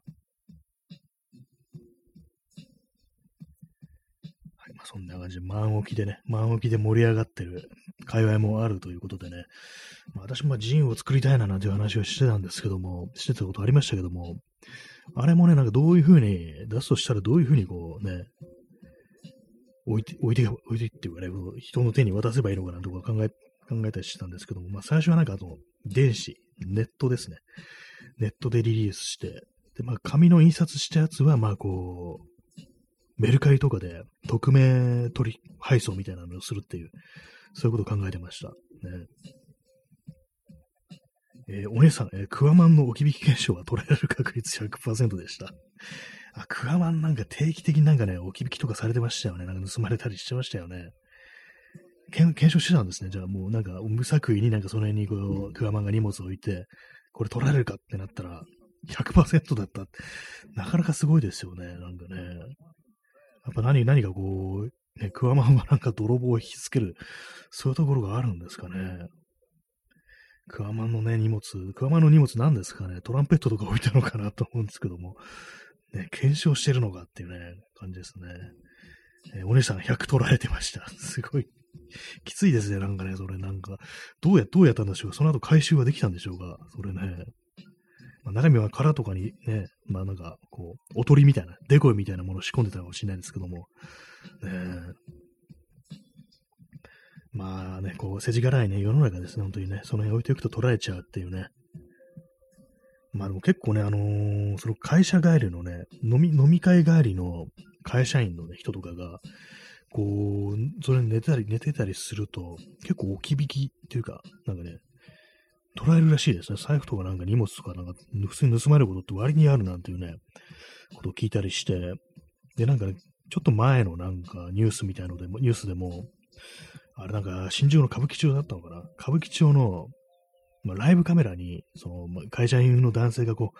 はいそんな感じで、満置きでね、満置きで盛り上がってる界隈もあるということでね、まあ、私もジンを作りたいななんていう話をしてたんですけども、してたことありましたけども、あれもね、なんかどういう風に出すとしたらどういう風にこうね、置いて、置いて、置いてっていうかね、人の手に渡せばいいのかなとか考え、考えたりしてたんですけども、まあ最初はなんかあの、電子、ネットですね。ネットでリリースして、で、まあ紙の印刷したやつは、まあこう、メルカリとかで匿名取り配送みたいなのをするっていう、そういうことを考えてました。ね。えー、お姉さん、えー、クワマンの置き引き検証は取られる確率100%でした。あ、クワマンなんか定期的になんかね、置き引きとかされてましたよね。なんか盗まれたりしてましたよね。検証してたんですね。じゃあもうなんか無作為になんかその辺にこう、クワマンが荷物を置いて、これ取られるかってなったら100%だった。なかなかすごいですよね。なんかね。やっぱ何、何かこう、ね、クワマンはなんか泥棒を引きつける、そういうところがあるんですかね。クワマンのね、荷物、クワマンの荷物何ですかね、トランペットとか置いたのかなと思うんですけども、ね、検証してるのかっていうね、感じですね。えー、お姉さん100取られてました。(laughs) すごい、きついですね、なんかね、それなんか、どうや、どうやったんでしょうか、その後回収はできたんでしょうか、それね。まあ、中身は殻とかにね、まあなんか、こう、おとりみたいな、デコイみたいなものを仕込んでたかもしれないですけども、ね、まあね、こう、世知辛いね、世の中ですね、本当にね、その辺置いておくと取られちゃうっていうね。まあでも結構ね、あのー、その会社帰りのね、飲み、飲み会帰りの会社員の、ね、人とかが、こう、それに寝てたり、寝てたりすると、結構置き引きっていうか、なんかね、捉えるらしいですね。財布とかなんか荷物とかなんか、普通に盗まれることって割にあるなんていうね、ことを聞いたりして、で、なんか、ね、ちょっと前のなんかニュースみたいのでも、ニュースでも、あれなんか、新宿の歌舞伎町だったのかな。歌舞伎町の、まあ、ライブカメラに、その、まあ、会社員の男性がこう、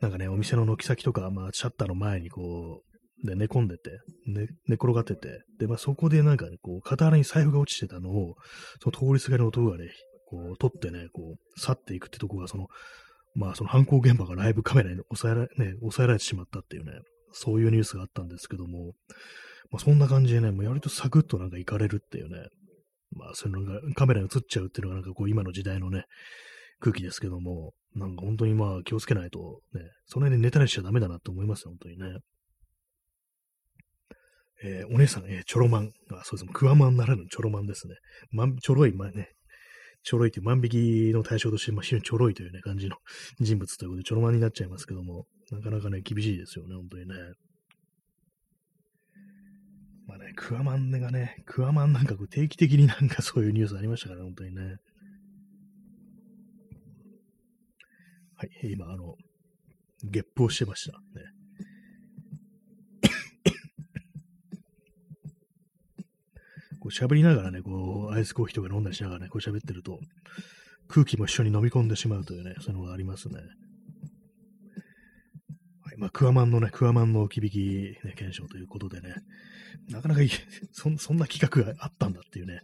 なんかね、お店の軒先とか、まあ、シャッターの前にこう、で、寝込んでて、ね、寝転がってて、で、まあ、そこでなんかね、こう、片腹に財布が落ちてたのを、その通りすがりの男がね、こう、取ってね、こう、去っていくってとこが、その、まあ、その犯行現場がライブカメラに抑えられ、ね、抑えられてしまったっていうね、そういうニュースがあったんですけども、まあ、そんな感じでね、もう割とサクッとなんか行かれるっていうね、まあ、そういうのが、カメラに映っちゃうっていうのがなんかこう今の時代のね、空気ですけども、なんか本当にまあ気をつけないとね、その辺で寝たりしちゃダメだなと思いますよ、本当にね。えー、お姉さん、えー、チョロマン。あ、そうです。クワマンならぬチョロマンですね。ま、ちょろい、まね、ちょろいという万引きの対象として、まあ、非常にちょろいというね、感じの (laughs) 人物ということで、ちょろマンになっちゃいますけども、なかなかね、厳しいですよね、本当にね。まあね、クワマンがね、クワマンなんかこう定期的になんかそういうニュースありましたから、ね、本当にね。はい、今、あの、ゲップをしてました。ね。こう喋りながらね、こう、アイスコーヒーとか飲んだりしながらね、こう喋ってると、空気も一緒に飲み込んでしまうというね、そういうのがありますね。まあ、クワマンのね、クワマンの置き引き、ね、検証ということでね、なかなか (laughs) そ、そんな企画があったんだっていうね。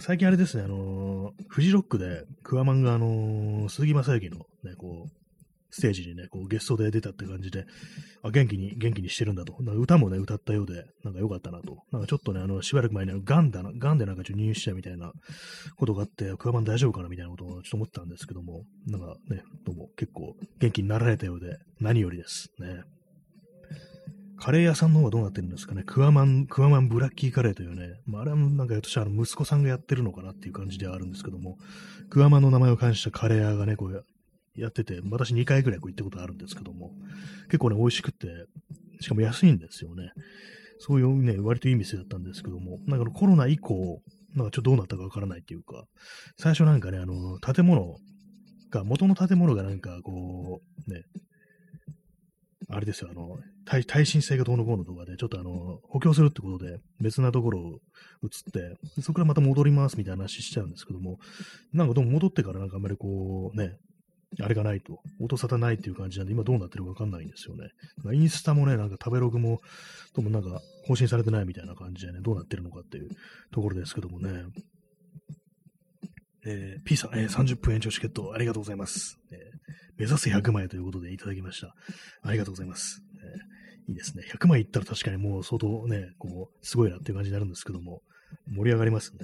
最近あれですね、あのー、フジロックでクワマンがあのー、鈴木正幸のね、こう、ステージにね、こうゲストで出たって感じで、あ、元気に、元気にしてるんだと。なんか歌もね、歌ったようで、なんか良かったなと。なんかちょっとね、あの、しばらく前にガンだな、ガンでなんかちょっと入院したみたいなことがあって、クワマン大丈夫かなみたいなことをちょっと思ったんですけども、なんかね、どうも結構元気になられたようで、何よりですね。カレー屋さんの方はどうなってるんですかね。クワマン、クワマンブラッキーカレーというね。まあ、あれはなんか私はあの息子さんがやってるのかなっていう感じではあるんですけども、クワマンの名前を冠したカレー屋がね、こうやってて、私2回ぐらいこう行ったことあるんですけども、結構ね、美味しくて、しかも安いんですよね。そういうね、割といい店だったんですけども、なんかコロナ以降、なんかちょっとどうなったかわからないっていうか、最初なんかね、あの、建物が、元の建物がなんかこう、ね、あれですよ、あの、耐耐震性がどうのこうのとかで、ちょっとあの、補強するってことで、別なところを移って、そこからまた戻りますみたいな話しちゃうんですけども、なんかどうも戻ってからなんかあんまりこう、ね、あれがないと、音沙汰ないっていう感じなんで、今どうなってるかわかんないんですよね。インスタもね、なんか食べログも、どうもなんか更新されてないみたいな感じでね、どうなってるのかっていうところですけどもね。えー、P さん、えー、30分延長チケットありがとうございます。えー、目指せ100枚ということでいただきました。ありがとうございます。えー、いいですね。100枚いったら確かにもう相当ね、こう、すごいなっていう感じになるんですけども、盛り上がりますね。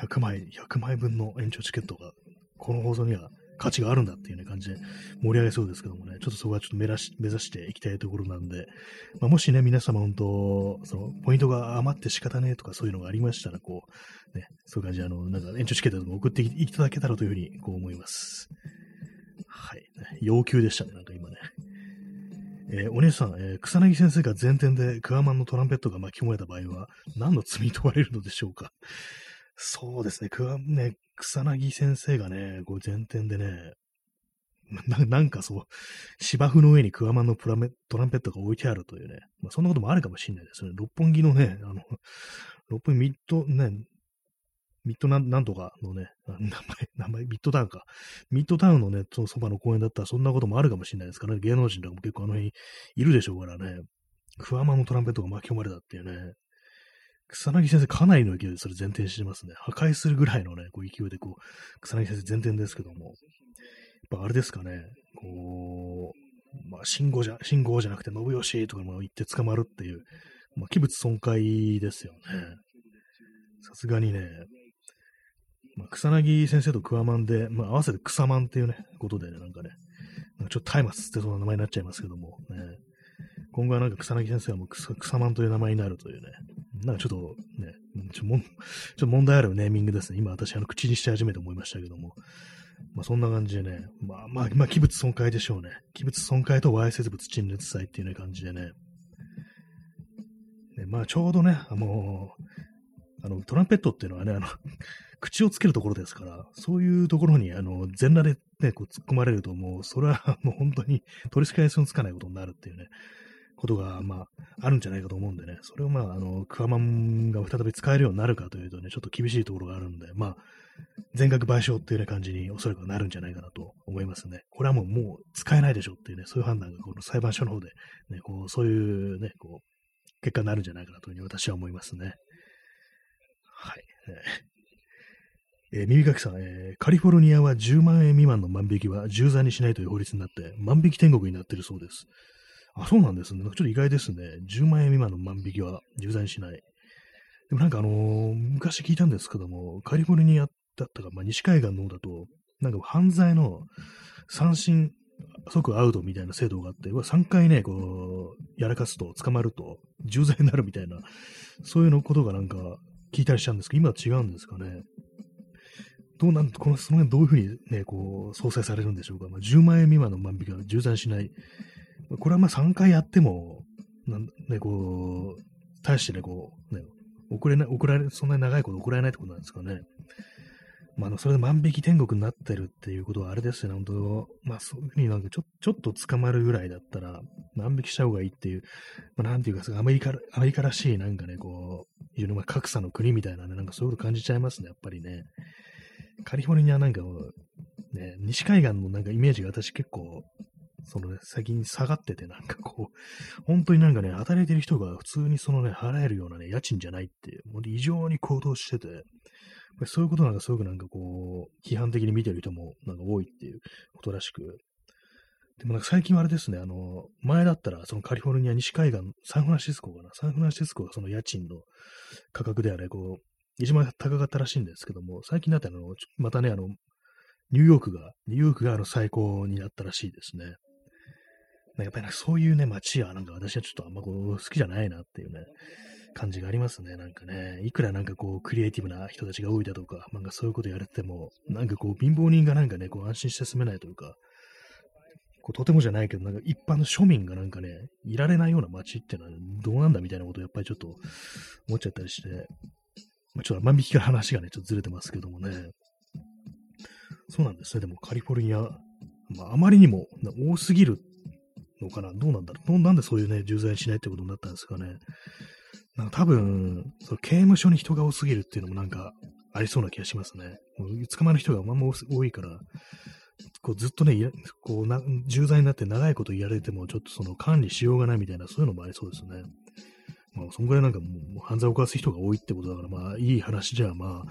100枚、100枚分の延長チケットが、この放送には価値があるんだっていうね感じで盛り上げそうですけどもね、ちょっとそこはちょっと目指し目指していきたいところなんで、まあ、もしね、皆様本当、その、ポイントが余って仕方ねえとかそういうのがありましたら、こう、ね、そういう感じで、あの、なんか延長チケットとか送っていただけたらというふうに、こう思います。はい、要求でしたね、なんか今ね。えー、お姉さん、えー、草薙先生が前転でクワマンのトランペットが巻き込まれた場合は、何の罪に問われるのでしょうか？そうですね、クワ、ね、草薙先生がね、こう前転でね、(laughs) ななんかそう、芝生の上にクワマンのプラメトランペットが置いてあるというね、まあ、そんなこともあるかもしれないですね。六本木のね、あの、(laughs) 六本木ミッド、ね、ミッドなんなんとかのね、名前、名前、ミッドタウンか。ミッドタウンのね、そのそばの公園だったらそんなこともあるかもしれないですからね。芸能人とかも結構あの辺いるでしょうからね。クワマンのトランペットが巻き込まれたっていうね。草薙先生かなりの勢いでそれ前転してますね。破壊するぐらいのね、こう勢いでこう、草薙先生前転ですけども、やっぱあれですかね、こう、まあ、信号じゃ、信号じゃなくて、信義とかも言って捕まるっていう、まあ、器物損壊ですよね。さすがにね、まあ、草薙先生とクワマンで、まあ、合わせて草マンっていうね、ことでね、なんかね、なんかちょっと松明ってそんな名前になっちゃいますけども、ね、今後はなんか草薙先生はもう草草マンという名前になるというね、なんかちょっとね、ちょもんちょっと問題あるネーミングですね。今私あの口にして初めて思いましたけども。まあそんな感じでね、まあまあ、まあ器物損壊でしょうね。器物損壊とわいせつ物陳列罪っていうね感じでね。ねまあちょうどね、あの、あのトランペットっていうのはね、あの、(laughs) 口をつけるところですから、そういうところに、あの、全裸でね、こう突っ込まれると、もう、それはもう本当に取り返しのつかないことになるっていうね、ことが、まあ、あるんじゃないかと思うんでね、それをまあ、あの、クワマンが再び使えるようになるかというとね、ちょっと厳しいところがあるんで、まあ、全額賠償っていうね感じにおそらくなるんじゃないかなと思いますね。これはもうもう使えないでしょっていうね、そういう判断がこの裁判所の方で、ね、こう、そういうね、こう、結果になるんじゃないかなというふうに私は思いますね。はい。えー、耳かきさん、えー、カリフォルニアは10万円未満の万引きは重罪にしないという法律になって、万引き天国になっているそうです。あ、そうなんですね。ちょっと意外ですね。10万円未満の万引きは重罪しない。でもなんかあのー、昔聞いたんですけども、カリフォルニアだったか、まあ、西海岸の方だと、なんか犯罪の三振即アウトみたいな制度があって、3回ね、こう、やらかすと捕まると重罪になるみたいな、そういうのことがなんか聞いたりしたんですけど、今は違うんですかね。どうなん、この、その辺どういうふうにね、こう、総裁されるんでしょうか。まあ、10万円未満の万引きは重罪しない。これはまあ3回やっても、なんね、こう、大してね、こう、ね、遅れない、遅られ、そんなに長いこと遅られないってことなんですかね。まあ、それで万引き天国になってるっていうことはあれですよね、本当まあ、そういうふうになんかちょ、ちょっと捕まるぐらいだったら、万引きした方がいいっていう、まあ、なんていうか、アメリカ、アメリカらしい、なんかね、こう、非常にまあ格差の国みたいなね、なんかそういうこと感じちゃいますね、やっぱりね。カリフォルニアなんか、ね、西海岸のなんかイメージが私結構そのね、先に下がってて、なんかこう、本当になんかね、働いてる人が普通にそのね、払えるようなね、家賃じゃないっていう、もう異常に行動してて、そういうことなんかすごくなんかこう、批判的に見てる人もなんか多いっていうことらしく、でもなんか最近はあれですね、あの、前だったらそのカリフォルニア西海岸、サンフランシスコかな、サンフランシスコがその家賃の価格であれ、こう、一番高かったらしいんですけども、最近だったらあの、またね、あの、ニューヨークが、ニューヨークがあの最高になったらしいですね。やっぱりそういうね、街はなんか私はちょっとあんまこう好きじゃないなっていうね、感じがありますね。なんかね、いくらなんかこう、クリエイティブな人たちが多いだとか、なんかそういうことやれても、なんかこう、貧乏人がなんかね、こう、安心して住めないというか、こうとてもじゃないけど、なんか一般の庶民がなんかね、いられないような街ってのはどうなんだみたいなことをやっぱりちょっと思っちゃったりして、まあ、ちょっと万引きから話がね、ちょっとずれてますけどもね。そうなんですね。でもカリフォルニア、まあ、あまりにも多すぎるのかな？どうなんだろう？なんでそういうね、重罪しないってことになったんですかね？なんか多分、その刑務所に人が多すぎるっていうのもなんかありそうな気がしますね。もう捕まる人がまんま多いから、こうずっとね、こうな重罪になって長いことやれても、ちょっとその管理しようがないみたいな、そういうのもありそうですね。まあ、そんぐらいなんかもう犯罪を犯す人が多いってことだから、まあ、いい話じゃ、まあ、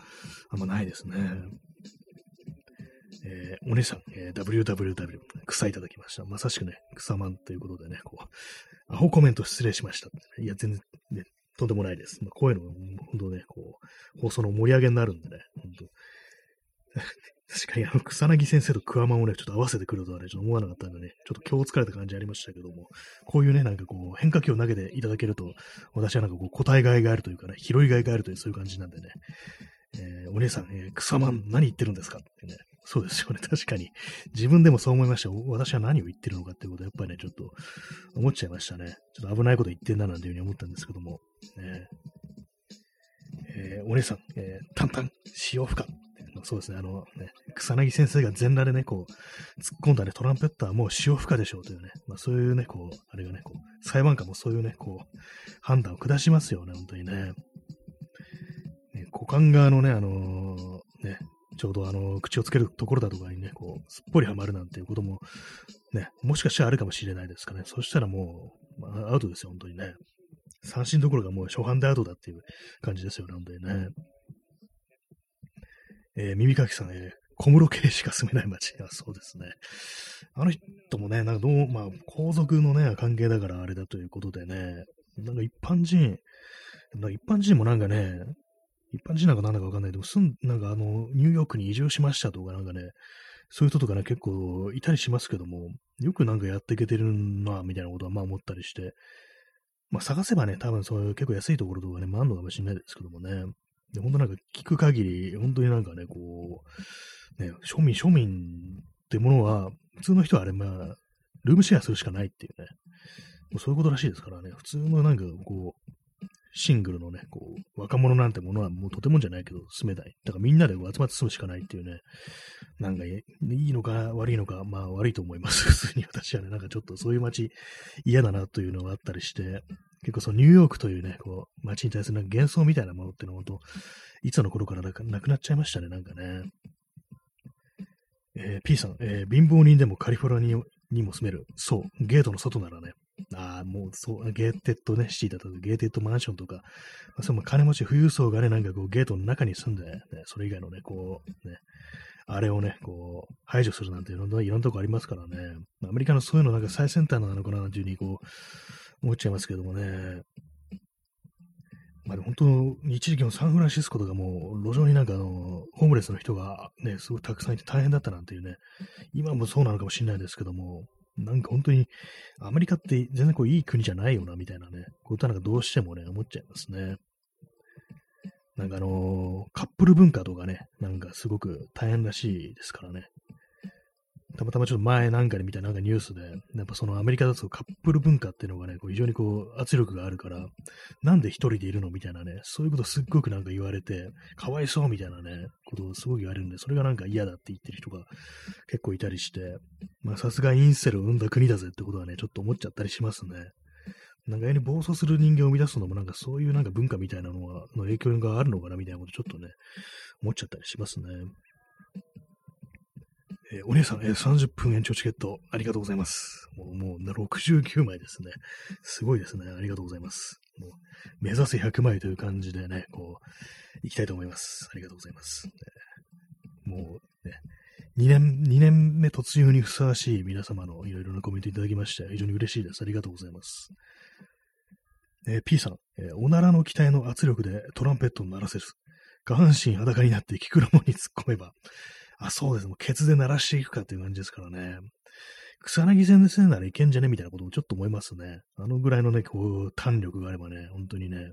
あんまないですね。えー、お姉さん、えー、www、草いただきました。まさしくね、草マンということでね、こう、アホコメント失礼しました。いや、全然、ね、とんでもないです。まあ、こういうの本当ね、こう、放送の盛り上げになるんでね、本当 (laughs) 確かにあの草薙先生とクワマンをね、ちょっと合わせてくるとはね、ちょっと思わなかったんでね、ちょっと今日疲れた感じありましたけども、こういうね、なんかこう、変化球を投げていただけると、私はなんかこう、答えがいがあるというかね、拾いがいがあるというそういう感じなんでね、えー、お姉さん、えー、草マン何言ってるんですかってね、そうですよね、確かに。自分でもそう思いました。私は何を言ってるのかっていうことは、やっぱりね、ちょっと思っちゃいましたね。ちょっと危ないこと言ってんななんていうふうに思ったんですけども、ね、えー、お姉さん、えー、タンタン、潮吹か。そうですね、あのね、草薙先生が全裸でね、こう、突っ込んだね、トランペッターはもう潮吹かでしょうというね、まあそういうね、こう、あれがね、こう、裁判官もそういうね、こう、判断を下しますよね、本当にね。ね股間側のね、あのー、ね、ちょうどあの、口をつけるところだとかにね、こう、すっぽりはまるなんていうことも、ね、もしかしたらあるかもしれないですかね。そしたらもう、まあ、アウトですよ、本当にね。三振どころかもう初版でアウトだっていう感じですよね、本当にね。えー、耳かきさん、えー、小室圭しか住めない街。あ、そうですね。あの人もね、なんかどう、まあ、皇族のね、関係だからあれだということでね、なんか一般人、一般人もなんかね、一般人なんかなんだかわかんない。けど、すん、なんかあの、ニューヨークに移住しましたとかなんかね、そういう人とかね、結構いたりしますけども、よくなんかやっていけてるな、みたいなことはまあ思ったりして、まあ探せばね、多分そういう結構安いところとかね、まああるのかもしれないですけどもね、で、本当なんか聞く限り、本当になんかね、こう、ね、庶民、庶民ってものは、普通の人はあれ、まあ、ルームシェアするしかないっていうね、もうそういうことらしいですからね、普通のなんかこう、シングルのね、こう、若者なんてものはもうとてもじゃないけど住めない。だからみんなで集まって住むしかないっていうね、なんかいいのか悪いのか、まあ悪いと思います。(laughs) 普通に私はね、なんかちょっとそういう街嫌だなというのがあったりして、結構そのニューヨークというね、こう、街に対するなんか幻想みたいなものっていうのは本当、いつの頃からなくなっちゃいましたね、なんかね。えー、P さん、えー、貧乏人でもカリフォルニアにも住める。そう、ゲートの外ならね、ああ、もうそう、ゲーテッドね、シティだと、ゲーテッドマンションとか、まあ、その金持ち富裕層がね、なんかこうゲートの中に住んで、ね、それ以外のね、こう、ね、あれをね、こう、排除するなんていうのはいろんなとこありますからね。アメリカのそういうのなんか最先端なのかな、というふうにこう、思っちゃいますけどもね。まあ、本当、一時期のサンフランシスコとかも、路上になんかあの、ホームレスの人がね、すごいたくさんいて大変だったなんていうね、今もそうなのかもしれないですけども、なんか本当に、アメリカって全然こういい国じゃないよな、みたいなね、ことはなんかどうしてもね、思っちゃいますね。なんかあのー、カップル文化とかね、なんかすごく大変らしいですからね。たまたまちょっと前なんかで見たなんかニュースで、やっぱそのアメリカだとカップル文化っていうのがね、こう非常にこう圧力があるから、なんで一人でいるのみたいなね、そういうことすっごくなんか言われて、かわいそうみたいなね、ことをすごく言われるんで、それがなんか嫌だって言ってる人が結構いたりして、まあさすがインセルを生んだ国だぜってことはね、ちょっと思っちゃったりしますね。なんか、に暴走する人間を生み出すのも、なんかそういうなんか文化みたいなのは、の影響があるのかなみたいなことちょっとね、思っちゃったりしますね。えー、お姉さん、えー、30分延長チケット、ありがとうございます。もう、もう69枚ですね。すごいですね。ありがとうございます。もう目指せ100枚という感じでね、こう、行きたいと思います。ありがとうございます。もう、ね、2年、2年目突入にふさわしい皆様のいろいろなコメントいただきまして、非常に嬉しいです。ありがとうございます。えー、P さん、えー、おならの機体の圧力でトランペットを鳴らせる。下半身裸になってキクラモに突っ込めば。あ、そうです。もうケツで鳴らしていくかっていう感じですからね。草薙戦でせんならいけんじゃね？みたいなことをちょっと思いますね。あのぐらいのね、こう、弾力があればね、本当にね、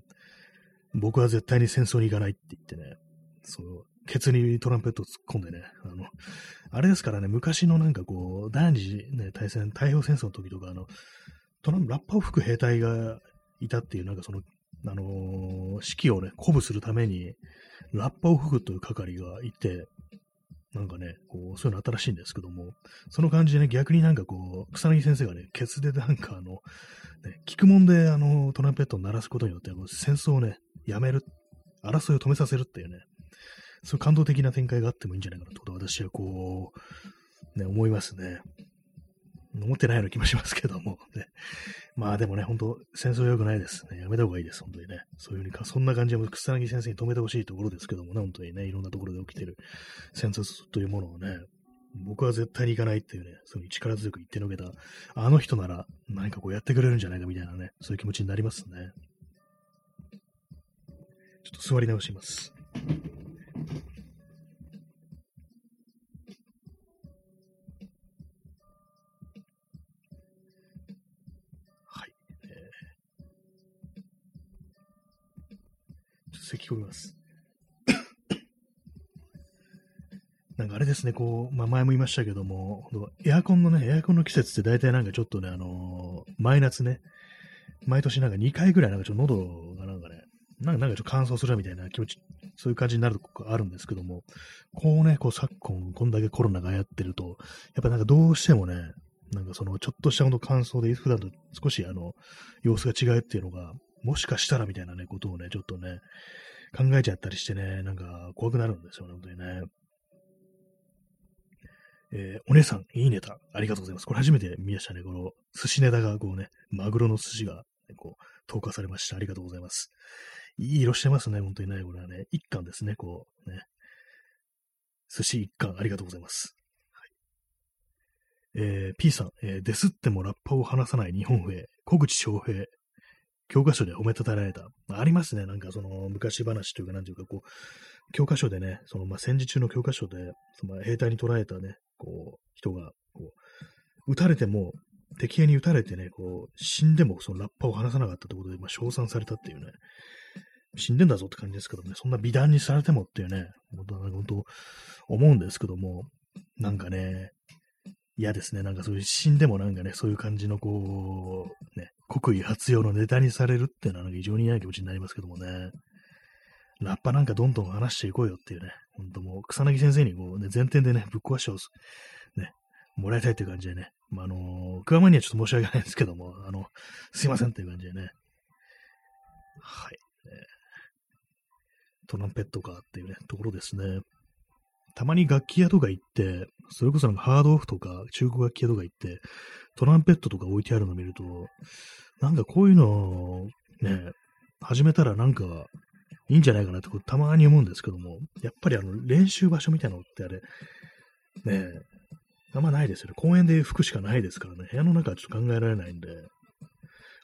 僕は絶対に戦争に行かないって言ってね、そう、ケツにトランペット突っ込んでね、あの、あれですからね、昔のなんかこう、第二次ね、大戦、太平洋戦争の時とか、あの、トランラッパを吹く兵隊がいたっていう、なんかその、あのー、指揮をね、鼓舞するために、ラッパを吹くという係がいて、なんかね、こう、そういうの新しいんですけども、その感じでね、逆になんかこう、草薙先生がね、ケツでなんかあの、ね、聞くもんであの、トランペットを鳴らすことによって、戦争をね、やめる、争いを止めさせるっていうね、そういう感動的な展開があってもいいんじゃないかなと私はこう、ね、思いますね。思ってないような気もしますけども、(laughs) ね。まあでもね、本当戦争良くないですね。やめた方がいいです、本当にね。そういうふうにか、そんな感じで草薙先生に止めてほしいところですけどもね、本当にね、いろんなところで起きてる戦争というものをね、僕は絶対に行かないっていうね、そういう力強く言ってのけた、あの人なら何かこうやってくれるんじゃないかみたいなね、そういう気持ちになりますね。ちょっと座り直します。咳き込みます。(coughs) なんかあれですね、こう、まあ、前も言いましたけども、エアコンのね、エアコンの季節って大体なんかちょっとね、あのー、マイナスね、毎年なんか2回ぐらいなんかちょっと喉がなんかね、なんかちょっと乾燥するみたいな気持ち、そういう感じになるとこあるんですけども、こうね、こう昨今、こんだけコロナがやってると、やっぱなんかどうしてもね、なんかそのちょっとしたほんと乾燥で普段と少しあの、様子が違うっていうのが、もしかしたらみたいなね、ことをね、ちょっとね、考えちゃったりしてね、なんか怖くなるんですよね、本当にね。えー、お姉さん、いいネタ、ありがとうございます。これ初めて見ましたね。この寿司ネタが、こうね、マグロの寿司が、ね、こう、投下されました。ありがとうございます。いい色してますね、本当にね。これはね、一貫ですね、こう、ね。寿司一貫、ありがとうございます。えー、P さん、えー、デスってもラッパを離さない日本兵、小口翔平、教科書で褒めたたられた。ありますね。なんかその昔話というか、なんていうか、こう、教科書でね、そのまあ戦時中の教科書で、その兵隊に捕らえたね、こう、人が、こう、撃たれても、敵兵に撃たれてね、こう、死んでもそのラッパを離さなかったということで、まあ、称賛されたっていうね、死んでんだぞって感じですけどね、そんな美談にされてもっていうね、本当、本当思うんですけども、なんかね、嫌ですね。なんかそういう死んでもなんかね、そういう感じのこう、ね、国威発揚のネタにされるっていうのはなんか非常に嫌な気持ちになりますけどもね。ラッパなんかどんどん話していこうよっていうね、ほんともう草薙先生にこうね、前提でね、ぶっ壊してほしね、もらいたいっていう感じでね、まあ、あのー、クワマにはちょっと申し訳ないんですけども、あの、すいませんっていう感じでね、はい、トランペットかっていうね、ところですね。たまに楽器屋とか行って、それこそなんかハードオフとか中古楽器屋とか行って、トランペットとか置いてあるのを見ると、なんかこういうのをね、始めたらなんかいいんじゃないかなってたまに思うんですけども、やっぱりあの練習場所みたいなのってあれ、ねあんまないですよね。公園で吹くしかないですからね。部屋の中はちょっと考えられないんで、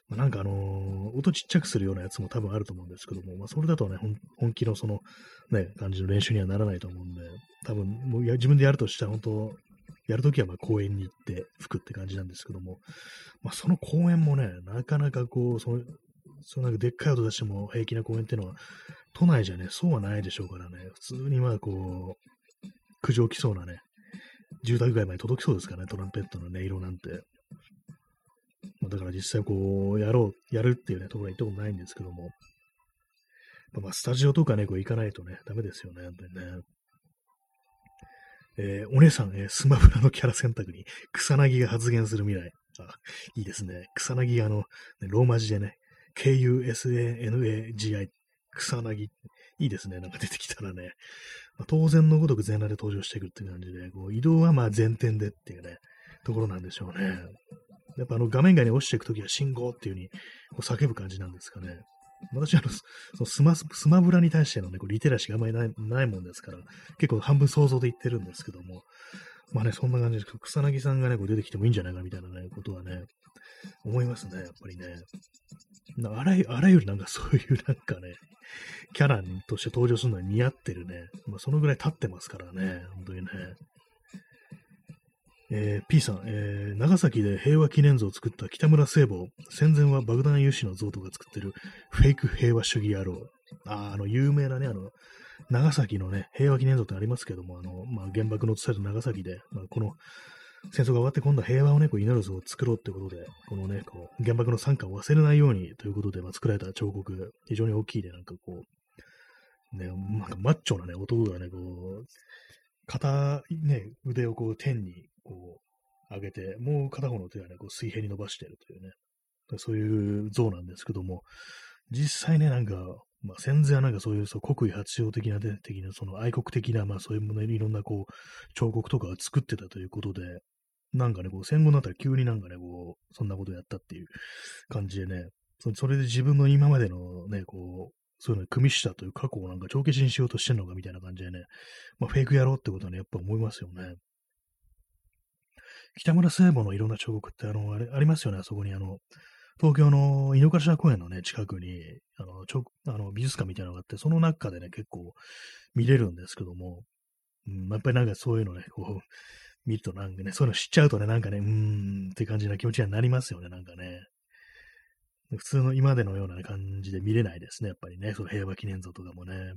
まあ、なんかあのー、音ちっちゃくするようなやつも多分あると思うんですけども、まあ、それだとね、本気のその、ね、感じの練習にはならないと思うんで、多分、もうや自分でやるとしたら、本当やるときはま公園に行って吹くって感じなんですけども、まあ、その公園もね、なかなかこう、その、そのなんかでっかい音出しても平気な公園っていうのは、都内じゃね、そうはないでしょうからね、普通にまあこう、苦情来そうなね、住宅街まで届きそうですからね、トランペットの音色なんて。まあ、だから実際こう、やろう、やるっていうね、ところに行ったことないんですけども、まあ、スタジオとかね、こう行かないとね、ダメですよね、本当にね。えー、お姉さん、えー、スマブラのキャラ選択に草薙が発言する未来。あ、いいですね。草薙があの、ね、ローマ字でね、K-U-S-A-N-A-G-I、草薙。いいですね。なんか出てきたらね。まあ、当然のごとく全裸で登場していくっていう感じで、こう移動はまあ前転でっていうね、ところなんでしょうね。やっぱあの画面外に落ちていくときは信号っていう風にこう叫ぶ感じなんですかね。私はあの、そのスマ、スマブラに対してのね、こうリテラシーがあんまりないないもんですから、結構半分想像で言ってるんですけども、まあね、そんな感じで、草薙さんがね、こう出てきてもいいんじゃないかみたいなね、ことはね、思いますね、やっぱりね。あらゆあらゆるなんかそういうなんかね、キャラとして登場するのに似合ってるね。まあ、そのぐらい経ってますからね、本当にね。えー、P さん、えー、長崎で平和記念像を作った北村聖母、戦前は爆弾油脂の像とか作ってるフェイク平和主義野郎。あ、あの、有名なね、あの、長崎のね、平和記念像ってありますけども、あの、まあ、原爆の伝える長崎で、まあ、この戦争が終わって今度は平和をね、こう祈る像を作ろうってことで、このね、こう、原爆の惨禍を忘れないようにということで、まあ、作られた彫刻、非常に大きいで、なんかこう、ね、なんかマッチョなね、男がね、こう、片、ね、腕をこう天にこう上げて、もう片方の手はね、こう水平に伸ばしてるというね、そういう像なんですけども、実際ね、なんか、まあ、戦前はなんかそういうそう国威発祥的な、的な、その愛国的な、まあそういうもの、いろんなこう、彫刻とかを作ってたということで、なんかね、こう戦後になったら急になんかね、こう、そんなことやったっていう感じでね、それで自分の今までのね、こう、そういうのに組みしたという過去をなんか帳消しにしようとしてんのかみたいな感じでね、まあフェイクやろうってことはね、やっぱ思いますよね。北村聖母のいろんな彫刻ってあの、あれ、ありますよね、あそこにあの、東京の井の頭公園のね、近くに、あの、ちょあの美術館みたいなのがあって、その中でね、結構見れるんですけども、うん、やっぱりなんかそういうのね、こう、見るとなんかね、そういうの知っちゃうとね、なんかね、うーんって感じな気持ちになりますよね、なんかね。普通の今までのような感じで見れないですね、やっぱりね、その平和記念像とかもね。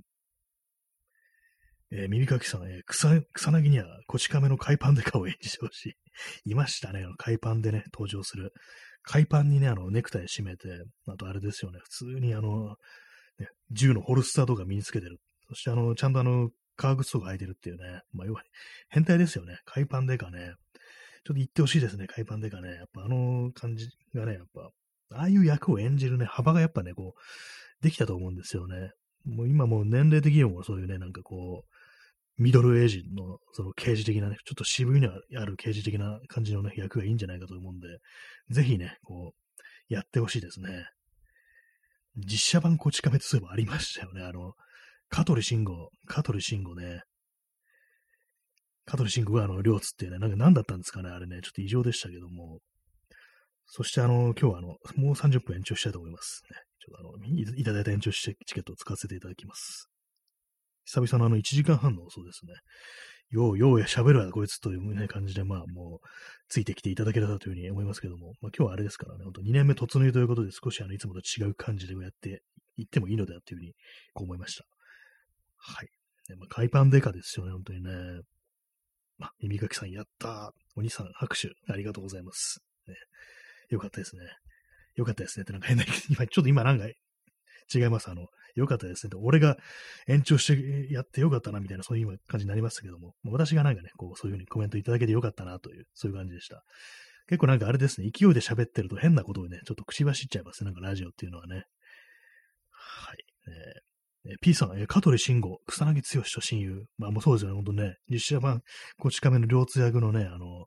えー、耳かきさん、えー、草、草薙にはこち亀の海パンデカを演じてほしい。(laughs) いましたね、あの海パンでね、登場する。海パンにね、あの、ネクタイ締めて、あとあれですよね、普通にあの、ね、銃のホルスターとか身につけてる。そしてあの、ちゃんとあの、革靴とか履いてるっていうね、まあ、要は、変態ですよね。海パンデカね。ちょっと言ってほしいですね、海パンデカね。やっぱあの感じがね、やっぱ、ああいう役を演じるね、幅がやっぱね、こう、できたと思うんですよね。もう今もう年齢的にもそういうね、なんかこう、ミドルエイジの、その刑事的なね、ちょっと渋いのある刑事的な感じのね、役がいいんじゃないかと思うんで、ぜひね、こう、やってほしいですね。実写版こち亀ってそういえばありましたよね。あの、香取慎吾、香取慎吾ね。香取慎吾があの、両津っていうね、なんか何だったんですかね、あれね、ちょっと異常でしたけども。そしてあの、今日はあの、もう30分延長したいと思います。ね、ちょっとあの、いただいた延長してチケットを使わせていただきます。久々のあの1時間半のそうですね。ようようや喋るわ、こいつという、ね、感じで、まあもう、ついてきていただけたらというふうに思いますけども、まあ今日はあれですからね、本当2年目突入ということで少しあの、いつもと違う感じでやっていってもいいのではというふうにこう思いました。はい。ね、まあ、海パンデカですよね、本当にね。まあ、耳かきさんやったお兄さん拍手ありがとうございます。ね、よかったですね。よかったですねってなんか変な、今、ちょっと今なんか違います。あの、よかったですね。俺が延長してやってよかったな、みたいな、そういう感じになりましたけども、私がなんかね、こう、そういうふうにコメントいただけてよかったな、という、そういう感じでした。結構なんかあれですね、勢いで喋ってると変なことをね、ちょっと口走っちゃいますね、なんかラジオっていうのはね。はい。えー、P さん、えー、香取慎吾、草薙剛と親友。まあもうそうですよね、ほんとね。実写版、こち亀の両津役のね、あの、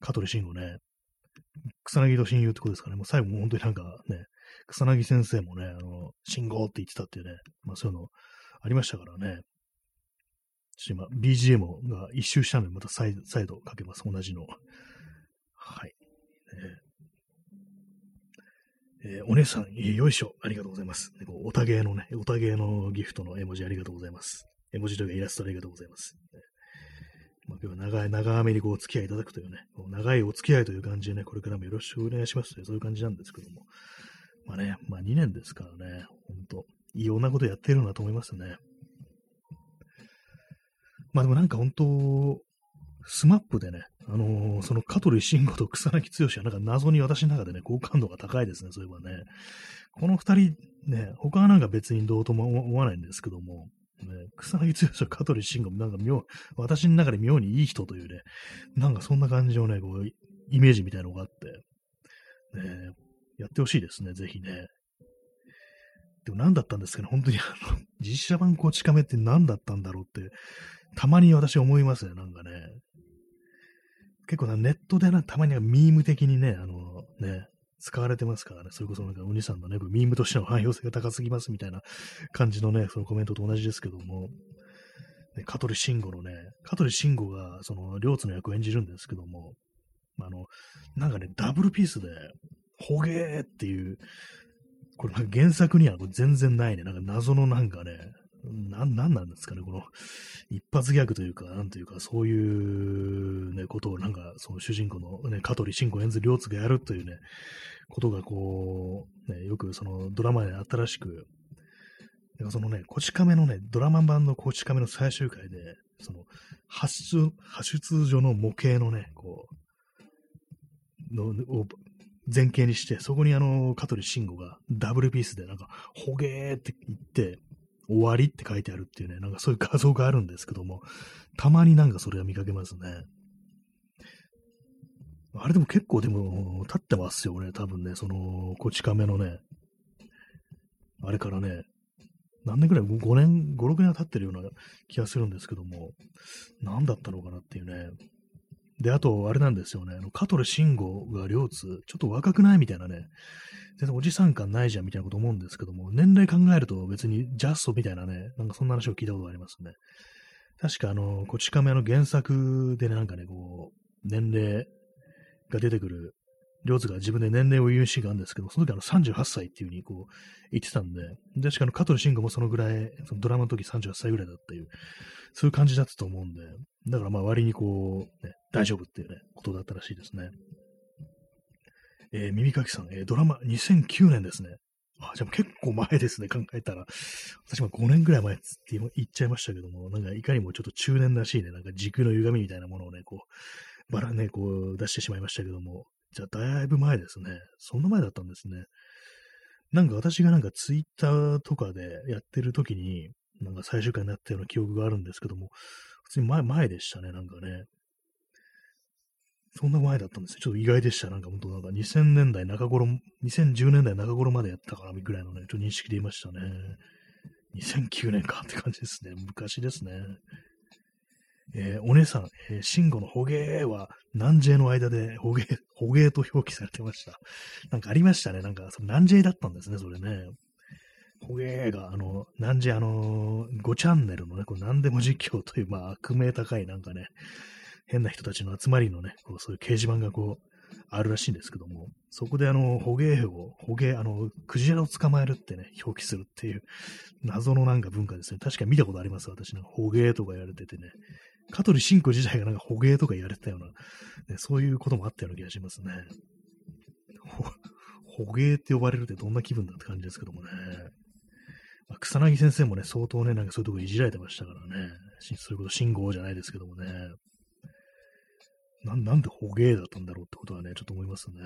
香取慎吾ね。草薙と親友ってことですかね。もう最後も本当になんかね、草薙先生もね、あの、信号って言ってたっていうね、まあそういうのありましたからね。ちょっと今、BGM が一周したので、また再再度かけます。同じの。はい。えー、お姉さん、よいしょ。ありがとうございます。おたげのね、おたげのギフトの絵文字ありがとうございます。絵文字というかイラストありがとうございます。まあ、今日は長い、長めにこうお付き合いいただくというね、長いお付き合いという感じでね、これからもよろしくお願いしますという、そういう感じなんですけども。まあね、まあ2年ですからね、ほんと、いろんなことやってるなと思いますね。まあでもなんか本当、スマップでね、あのー、その香取慎吾と草薙剛はなんか謎に私の中でね、好感度が高いですね、そういえばね。この二人、ね、他はなんか別にどうとも思わないんですけども、ね、草薙剛と香取慎吾もなんか妙、私の中で妙にいい人というね、なんかそんな感じのね、こう、イメージみたいなのがあって、ね、やってほしいですね、ぜひね。でも何だったんですかね、本当に (laughs) あの、実写版こち亀って何だったんだろうって、たまに私思いますね、なんかね。結構な、ネットでな、たまにはミーム的にね、あの、ね、使われてますからね、それこそなんかお兄さんのね、ミームとしての汎用性が高すぎますみたいな感じのね、そのコメントと同じですけども、ね、香取慎吾のね、香取慎吾がその両津の役を演じるんですけども、あの、なんかね、ダブルピースで、ほげーっていう、これ原作には全然ないね、なんか謎のなんかね、な、なんなんですかね、この、一発ギャグというか、なんというか、そういうね、ことをなんか、その主人公のね、香取慎吾演ず両津がやるというね、ことがこう、ね、よくそのドラマで新しく、そのね、こち亀のね、ドラマ版のこち亀の最終回で、その、発出、発出所の模型のね、こう、の、を前景にして、そこにあの、香取慎吾がダブルピースでなんか、ほげーって言って、終わりって書いてあるっていうね、なんかそういう画像があるんですけども、たまになんかそれは見かけますね。あれでも結構でも、経ってますよね、多分ね、その、こち亀のね、あれからね、何年くらい ?5 年、5、6年は経ってるような気がするんですけども、何だったのかなっていうね。で、あと、あれなんですよね、あの、カトル慎吾が両津、ちょっと若くないみたいなね、全然おじさん感ないじゃんみたいなこと思うんですけども、年齢考えると別にジャストみたいなね、なんかそんな話を聞いたことがありますね。確かあの、こち亀の原作で、なんかね、こう、年齢が出てくる、両津が自分で年齢を言うシーンがあるんですけど、その時あの38歳っていう風にこう言ってたんで、で、しかも香取慎吾もそのぐらい、そのドラマの時38歳ぐらいだったいう、そういう感じだったと思うんで、だからまあ割にこう、ね、大丈夫っていうね、ことだったらしいですね。えー、耳かきさん、えー、ドラマ2009年ですね。あ、じゃあ結構前ですね、考えたら。私も5年ぐらい前って言っちゃいましたけども、なんかいかにもちょっと中年らしいね、なんか時空の歪みみたいなものをね、こう、バラね、こう出してしまいましたけども、じゃだいぶ前ですね。そんな前だったんですね。なんか私がなんかツイッターとかでやってる時に、なんか最終回になったような記憶があるんですけども、普通に前、前でしたね、なんかね。そんな前だったんですよ。ちょっと意外でした。なんか本当なんか2000年代中頃、2010年代中頃までやったかな、ぐらいのね、ちょっと認識でいましたね。2009年かって感じですね。昔ですね。えー、お姉さん、えー、慎吾の捕鯨は南 J の間で捕鯨、(laughs) 捕鯨と表記されてました。なんかありましたね。なんか、その南 J だったんですね、それね。捕鯨が、あの、南 J、あのー、5チャンネルのね、こう何でも実況という、まあ、悪名高いなんかね、変な人たちの集まりのね、こうそういう掲示板がこう、あるらしいんですけども、そこであの、捕鯨を、捕鯨、あの、クジラを捕まえるってね、表記するっていう、謎のなんか文化ですね。確かに見たことあります、私ね。捕鯨とかやれててね。香取慎吾自体がなんか捕鯨とかやれてたような、ね、そういうこともあったような気がしますね。捕鯨って呼ばれるってどんな気分だって感じですけどもね。まあ、草薙先生もね、相当ね、なんかそういうとこいじられてましたからね。そういうこと、信号じゃないですけどもね。ななんで捕鯨だったんだろうってことはね、ちょっと思いますね。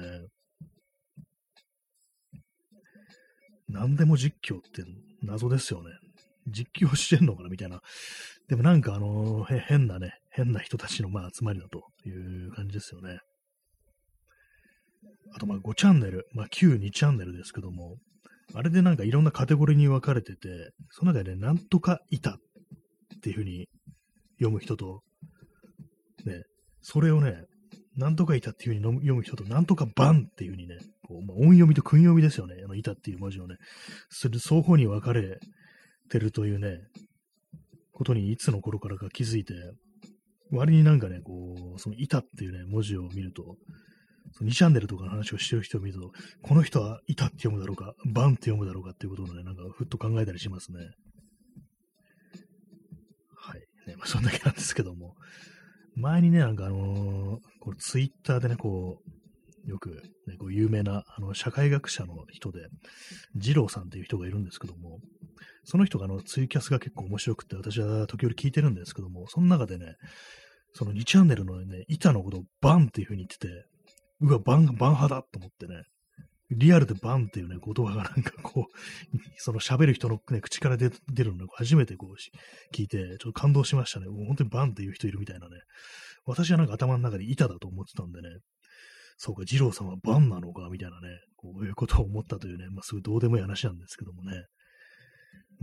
何でも実況って謎ですよね。実況してんのかなみたいな。でもなんかあの、変なね、変な人たちのまあ集まりだという感じですよね。あとまあ5チャンネル、まあ旧2チャンネルですけども、あれでなんかいろんなカテゴリーに分かれてて、その中でね、なんとかいたっていう風に読む人と、ね、それをね、なんとかいたっていう風に読む人と、なんとかバンっていう風にね、こうまあ、音読みと訓読みですよね。あの、いたっていう文字をね、それ双方に分かれてるというね、ことにいつの頃からか気づいて、割になんかね、こう、そのいたっていうね、文字を見ると、その2チャンネルとかの話をしてる人を見ると、この人はいたって読むだろうか、バンって読むだろうかっていうことをね、なんかふっと考えたりしますね。はい。ね、まあ、そんだけなんですけども。前にね、なんかあのー、これツイッターでね、こう、よく、ね、こう有名なあの社会学者の人で、二郎さんっていう人がいるんですけども、その人があのツイキャスが結構面白くて、私は時折聞いてるんですけども、その中でね、その2チャンネルのね、板のことをバンっていう風に言ってて、うわ、バン、バン派だと思ってね、リアルでバンっていうね、言葉がなんかこう、(laughs) その喋る人の、ね、口から出るのを初めてこう聞いて、ちょっと感動しましたね。もう本当にバンっていう人いるみたいなね。私はなんか頭の中で板だと思ってたんでね、そうか、二郎さんはバンなのか、みたいなね、こういうことを思ったというね、まあ、すごいどうでもいい話なんですけどもね。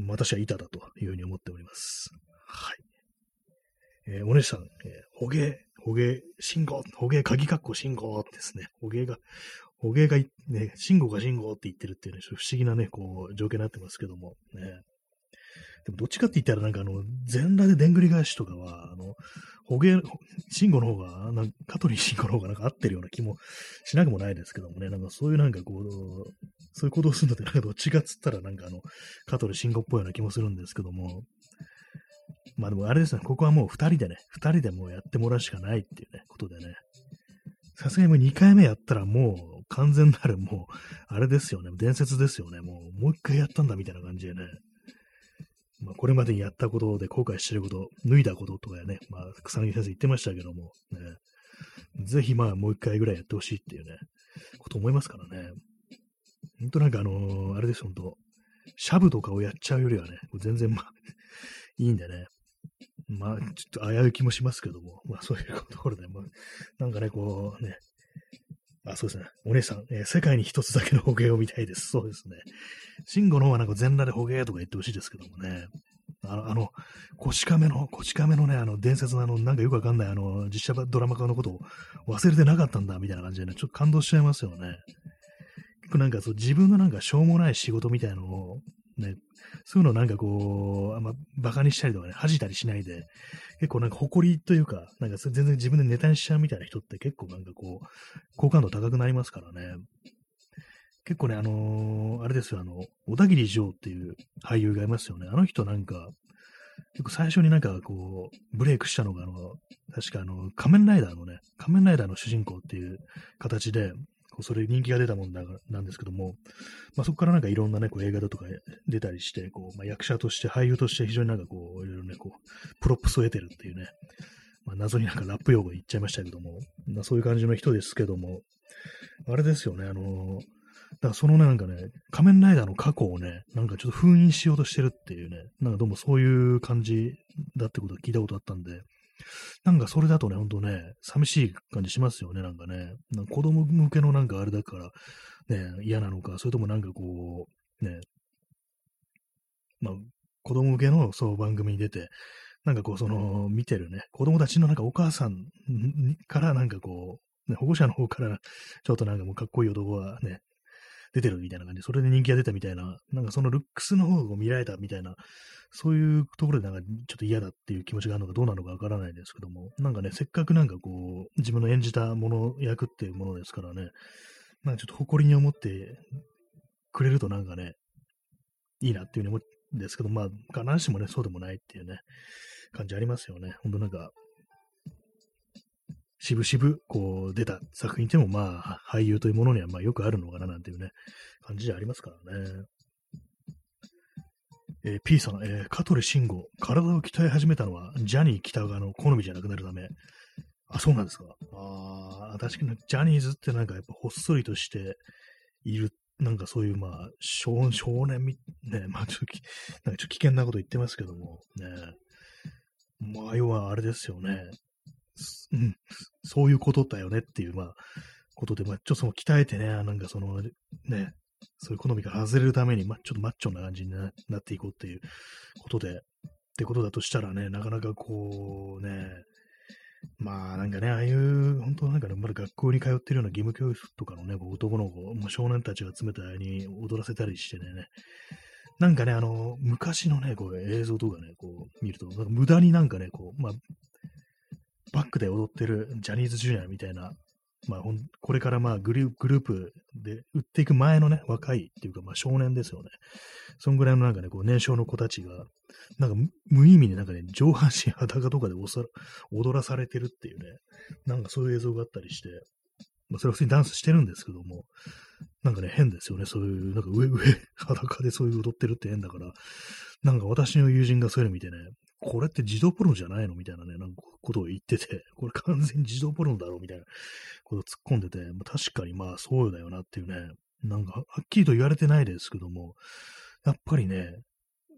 私は板だというふうに思っております。はい。えー、お姉さん、えー、ほげ、ほげ、信号、ほげ、鍵括弧信号ですね。ほげが、ほげが、ね、信号が信号って言ってるっていうね、不思議なね、こう、状況になってますけども、ね。でもどっちかって言ったらなんかあの、全裸ででんぐり返しとかは、あの、ほげ、信号の方が、なんか香取慎吾の方がなんか合ってるような気もしなくもないですけどもね、なんかそういうなんかこう、そういうことをするんだって、なんかどっちかっつったらなんかあの、香取慎吾っぽいような気もするんですけども、まあでもあれですね、ここはもう二人でね、二人でもうやってもらうしかないっていうね、ことでね、さすがにもう2回目やったらもう完全なるもう、あれですよね、伝説ですよね、もう、もう一回やったんだみたいな感じでね、まあ、これまでにやったことで後悔してること、脱いだこととかね、まあ、草薙先生言ってましたけども、ね、ぜひまあもう一回ぐらいやってほしいっていうね、こと思いますからね。ほんとなんかあのー、あれですほんと、シャブとかをやっちゃうよりはね、全然まあ (laughs) いいんでね、まあ、ちょっと危うい気もしますけども、まあそういうところで、まあ、なんかね、こうね、あ、そうですね。お姉さん、えー、世界に一つだけの捕鯨を見たいです。(laughs) そうですね。慎吾の方はなんか全裸で捕鯨とか言ってほしいですけどもね。あの、あの、こち亀の、こち亀のね、あの、伝説のあの、なんかよくわかんない、あの、実写ドラマ化のことを忘れてなかったんだ、みたいな感じでね、ちょっと感動しちゃいますよね。結構なんかそう、自分のなんかしょうもない仕事みたいなのを、ね、そういうのなんかこう、あんま馬鹿にしたりとかね、恥じたりしないで、結構なんか誇りというか、なんか全然自分でネタにしちゃうみたいな人って結構なんかこう、好感度高くなりますからね。結構ね、あのー、あれですよ、あの、小田切城っていう俳優がいますよね。あの人なんか、結構最初になんかこう、ブレイクしたのが、あの、確かあの、仮面ライダーのね、仮面ライダーの主人公っていう形で、それ人気が出たもんだなんですけども、まあ、そこからなんかいろんなね、こう映画だとか出たりして、こう、まあ、役者として、俳優として非常になんかこう、いろいろね、こう、プロップスを得てるっていうね、まあ、謎になんかラップ用語言っちゃいましたけども、まあ、そういう感じの人ですけども、あれですよね、あのだからそのね、なんかね、仮面ライダーの過去をね、なんかちょっと封印しようとしてるっていうね、なんかどうもそういう感じだってことを聞いたことあったんで、なんかそれだとね、ほんとね、寂しい感じしますよね、なんかね。か子供向けのなんかあれだから、ね、嫌なのか、それともなんかこう、ね、まあ、子供向けのそう番組に出て、なんかこう、その、見てるね、子供たちのなんかお母さんからなんかこう、ね、保護者の方から、ちょっとなんかもうかっこいい男がね、出てるみたいな感じ。で、それで人気が出たみたいな、なんかそのルックスの方を見られたみたいな、そういうところでなんかちょっと嫌だっていう気持ちがあるのかどうなのかわからないですけども、なんかね、せっかくなんかこう、自分の演じたもの、役っていうものですからね、なんかちょっと誇りに思ってくれるとなんかね、いいなっていうふうに思うんですけど、まあ、必ずしもね、そうでもないっていうね、感じありますよね。ほんとなんか、渋々、こう、出た作品でも、まあ、俳優というものには、まあ、よくあるのかな、なんていうね、感じでありますからね。えー、P さん、えー、香取慎吾、体を鍛え始めたのは、ジャニー北川の好みじゃなくなるため。あ、そうなんですか。ああ、確かに、ジャニーズってなんかやっぱほっそりとしている、なんかそういう、まあ、少少年み、ね、(laughs) まあ、ちょっと、なんかちょっと危険なこと言ってますけども、ね。まあ、要はあれですよね。うん、そういうことだよねっていう、まあ、ことで、まあ、ちょっとその鍛えてね、なんかその、ね、そういう好みから外れるために、まあ、ちょっとマッチョな感じになっていこうっていうことで、ってことだとしたらね、なかなかこうね、まあなんかね、ああいう、本当なんかね、まだ学校に通ってるような義務教育とかのね、男の子、もう少年たちが集めたように踊らせたりしてね、なんかね、あの、昔のね、こう映像とかね、こう見ると、なんか無駄になんかね、こう、まあ、バックで踊ってるジャニーズジュニアみたいな、まあ、これからまあグループで売っていく前のね、若いっていうか、まあ少年ですよね。そんぐらいのなんかね、こう年少の子たちが、なんか無意味になんかね、上半身裸とかで踊らされてるっていうね、なんかそういう映像があったりして、まあそれは普通にダンスしてるんですけども、なんかね、変ですよね。そういう、なんか上上裸でそういう踊ってるって変だから、なんか私の友人がそういうの見てね、これって自動ポロじゃないの？みたいなね、なんかことを言ってて、(laughs) これ完全に自動ポロだろ？うみたいなことを突っ込んでて、まあ、確かにまあそうだよなっていうね、なんかはっきりと言われてないですけども、やっぱりね、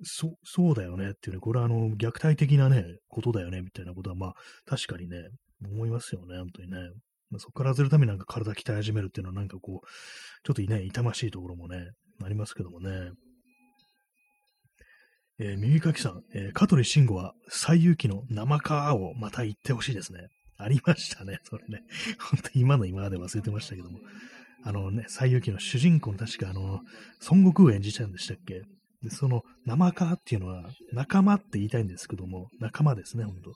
そ、そうだよねっていうね、これはあの、虐待的なね、ことだよね、みたいなことは、まあ、確かにね、思いますよね、本当にね。まあ、そこから外るためになんか体鍛え始めるっていうのはなんかこう、ちょっとね、痛ましいところもね、ありますけどもね。えー、耳かきさん、えー、香取慎吾は最有機の生カーをまた言ってほしいですね。ありましたね、それね。(laughs) 本当今の今まで忘れてましたけども。あのね、西遊記の主人公の確かあの、孫悟空演じちゃうんでしたっけ？で、その、生カっていうのは、仲間って言いたいんですけども、仲間ですね、ほんと。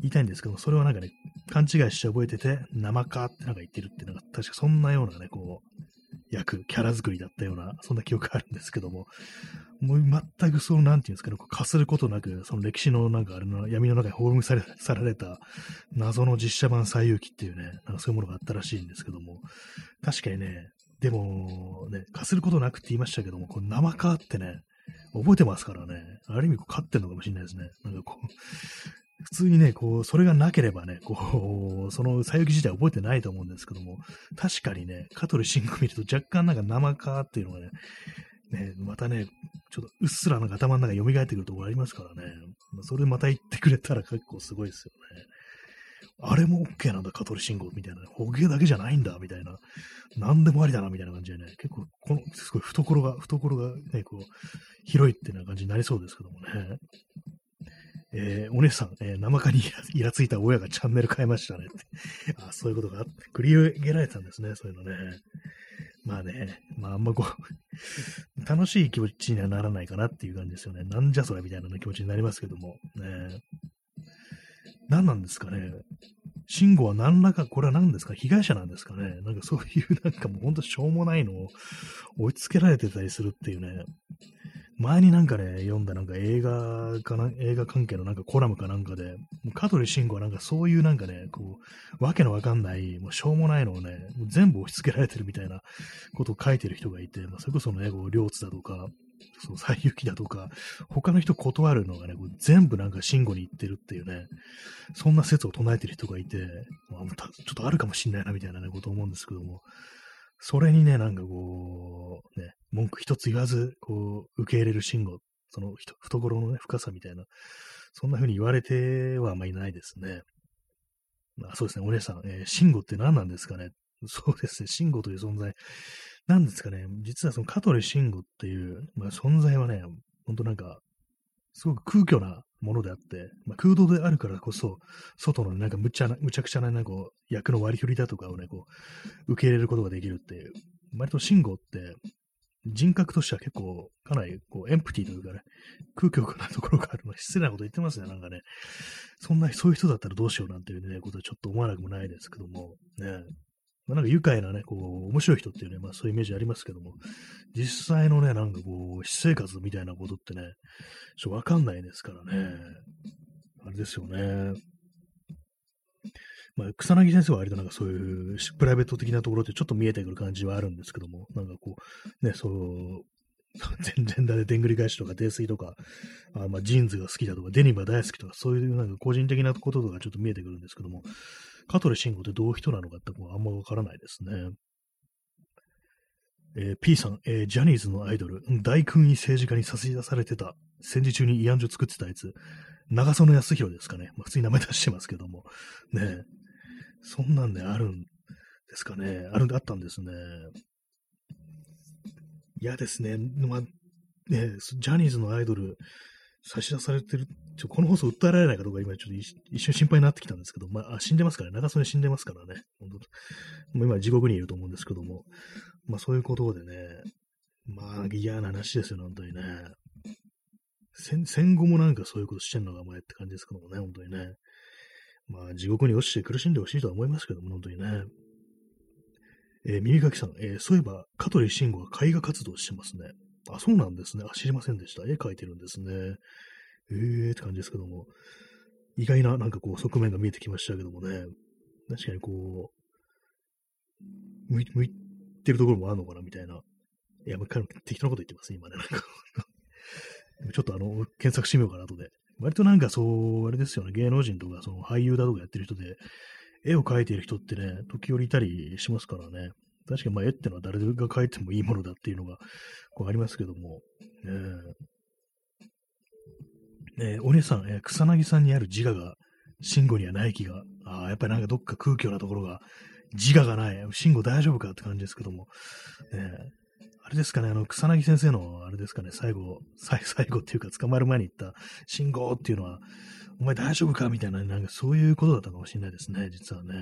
言いたいんですけども、それはなんかね、勘違いして覚えてて、生カってなんか言ってるって、なんか確かそんなようなね、こう、役、キャラ作りだったような、そんな記憶があるんですけども、もう全くその、なんていうんですかね、かすることなく、その歴史のなんかあれの闇の中に葬りされさられた謎の実写版西遊記っていうね、なんかそういうものがあったらしいんですけども、確かにね、でも、ね、かすることなくって言いましたけども、この生化ってね、覚えてますからね、ある意味こう勝ってんのかもしれないですね。なんかこう、普通にね、こう、それがなければね、こう、その左翼自体覚えてないと思うんですけども、確かにね、香取慎吾見ると若干なんか生かっていうのがね、ね、またね、ちょっとうっすらなんか頭の中蘇ってくるところありますからね、それでまた言ってくれたら結構すごいですよね。あれも OK なんだ、香取慎吾みたいな、ね。ホゲだけじゃないんだ、みたいな。何でもありだな、みたいな感じでね。結構、この、すごい懐が、懐がね、こう、広いっていうような感じになりそうですけどもね。えー、お姉さん、えー、生蚊にイラついた親がチャンネル変えましたねって。(laughs) あ、そういうことがあって、繰り上げられてたんですね、そういうのね。まあね、まああんまこう (laughs) 楽しい気持ちにはならないかなっていう感じですよね。なんじゃそれみたいな気持ちになりますけども。ね、何なんですかね。慎吾は何らか、これは何ですか？被害者なんですかねなんかそういうなんかもうほんとしょうもないのを追いつけられてたりするっていうね。前になんかね、読んだなんか映画かな、映画関係のなんかコラムかなんかで、香取慎吾はなんかそういうなんかね、こう、わけのわかんない、もうしょうもないのをね、もう全部押し付けられてるみたいなことを書いてる人がいて、まあ、それこそね、こう、両津だとか、その西行だとか、他の人断るのがね、こう全部なんか慎吾に言ってるっていうね、そんな説を唱えてる人がいて、まあ、ちょっとあるかもしんないなみたいなね、こと思うんですけども、それにね、なんかこう、ね、文句一つ言わず、こう、受け入れる慎吾、その懐のね、深さみたいな、そんな風に言われてはあんまりないですね。まあ、そうですね、お姉さん、えー、慎吾って何なんですかねそうですね、慎吾という存在、なんですかね、実はその香取慎吾っていう、まあ、存在はね、ほんとなんか、すごく空虚なものであって、まあ、空洞であるからこそ、外のなんかむちゃな、むちゃくちゃな、なんかこう、役の割り振りだとかをね、こう、受け入れることができるっていう、割と慎吾って、人格としては結構、かなり、こう、エンプティというかね、空虚なところがあるの失礼なこと言ってますね、なんかね。そんな、そういう人だったらどうしようなんていうね、ことはちょっと思わなくもないですけども、ね。ま、なんか愉快なね、こう、面白い人っていうね、まあそういうイメージありますけども、実際のね、なんかこう、私生活みたいなことってね、ちょっとわかんないですからね。あれですよね。まあ、草薙先生は割となんかそういうプライベート的なところってちょっと見えてくる感じはあるんですけども、なんかこう、ね、そう、(laughs) 全然だね、でんぐり返しとか泥酔とか、あまあ、ジーンズが好きだとか、デニムが大好きとか、そういうなんか個人的なこととかちょっと見えてくるんですけども、香取慎吾ってどういう人なのかってあんまわからないですね。えー、P さん、えー、ジャニーズのアイドル、大君位政治家に差し出されてた、戦時中に慰安所作ってたやつ、長園康弘ですかね。まあ、普通に名前出してますけども。ねそんなんであるんですかね。ある、あったんですね。嫌ですね。まあ、ね、ジャニーズのアイドル、差し出されてる、ちょこの放送訴えられないかどうか今ちょっと一瞬心配になってきたんですけど、まあ、死んでますからね。長曽根死んでますからね。本当もう今地獄にいると思うんですけども、まあそういうことでね、まあ嫌な話ですよ、本当にね。戦戦後もなんかそういうことしてんのか、お前って感じですけどもね、本当にね。まあ地獄に落ちて苦しんでほしいとは思いますけども、本当にね。えー、耳かきさん、えー、そういえば、香取慎吾は絵画活動してますね。あ、そうなんですね。あ、知りませんでした。絵描いてるんですね。えーって感じですけども。意外ななんかこう側面が見えてきましたけどもね。確かにこう、向い向いてるところもあるのかなみたいな。いや、もう適当なこと言ってます、今ね。なんかちょっとあの、検索してみようかなとで。割となんかそう、あれですよね。芸能人とか、その俳優だとかやってる人で、絵を描いている人ってね、時折いたりしますからね。確かにまあ絵ってのは誰が描いてもいいものだっていうのがこうありますけども、えー、えー、お姉さん、えー、草薙さんにある自我が、慎吾にはない気が、あ、やっぱりなんかどっか空虚なところが、自我がない、慎吾大丈夫かって感じですけども、えー、あれですかね、あの、草薙先生の、あれですかね、最後、最 (laughs) 後っていうか捕まる前に言った信号っていうのは、お前大丈夫かみたいな、なんかそういうことだったかもしれないですね、実はね。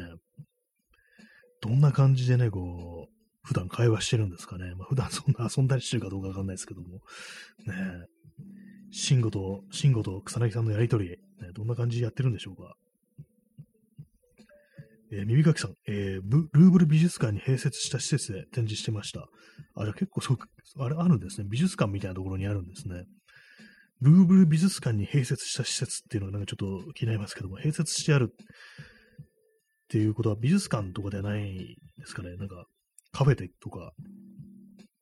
どんな感じでね、こう、普段会話してるんですかね。まあ、普段そんな遊んだりしてるかどうかわかんないですけども。ね慎吾と、慎吾と草薙さんのやりとり、ね、どんな感じでやってるんでしょうか？えー、耳かきさん、えー、ルーブル美術館に併設した施設で展示してました。あ、じゃ結構そう、あれあるんですね。美術館みたいなところにあるんですね。ルーブル美術館に併設した施設っていうのがなんかちょっと気になりますけども、併設してあるっていうことは美術館とかではないですかね。なんかカフェでとか、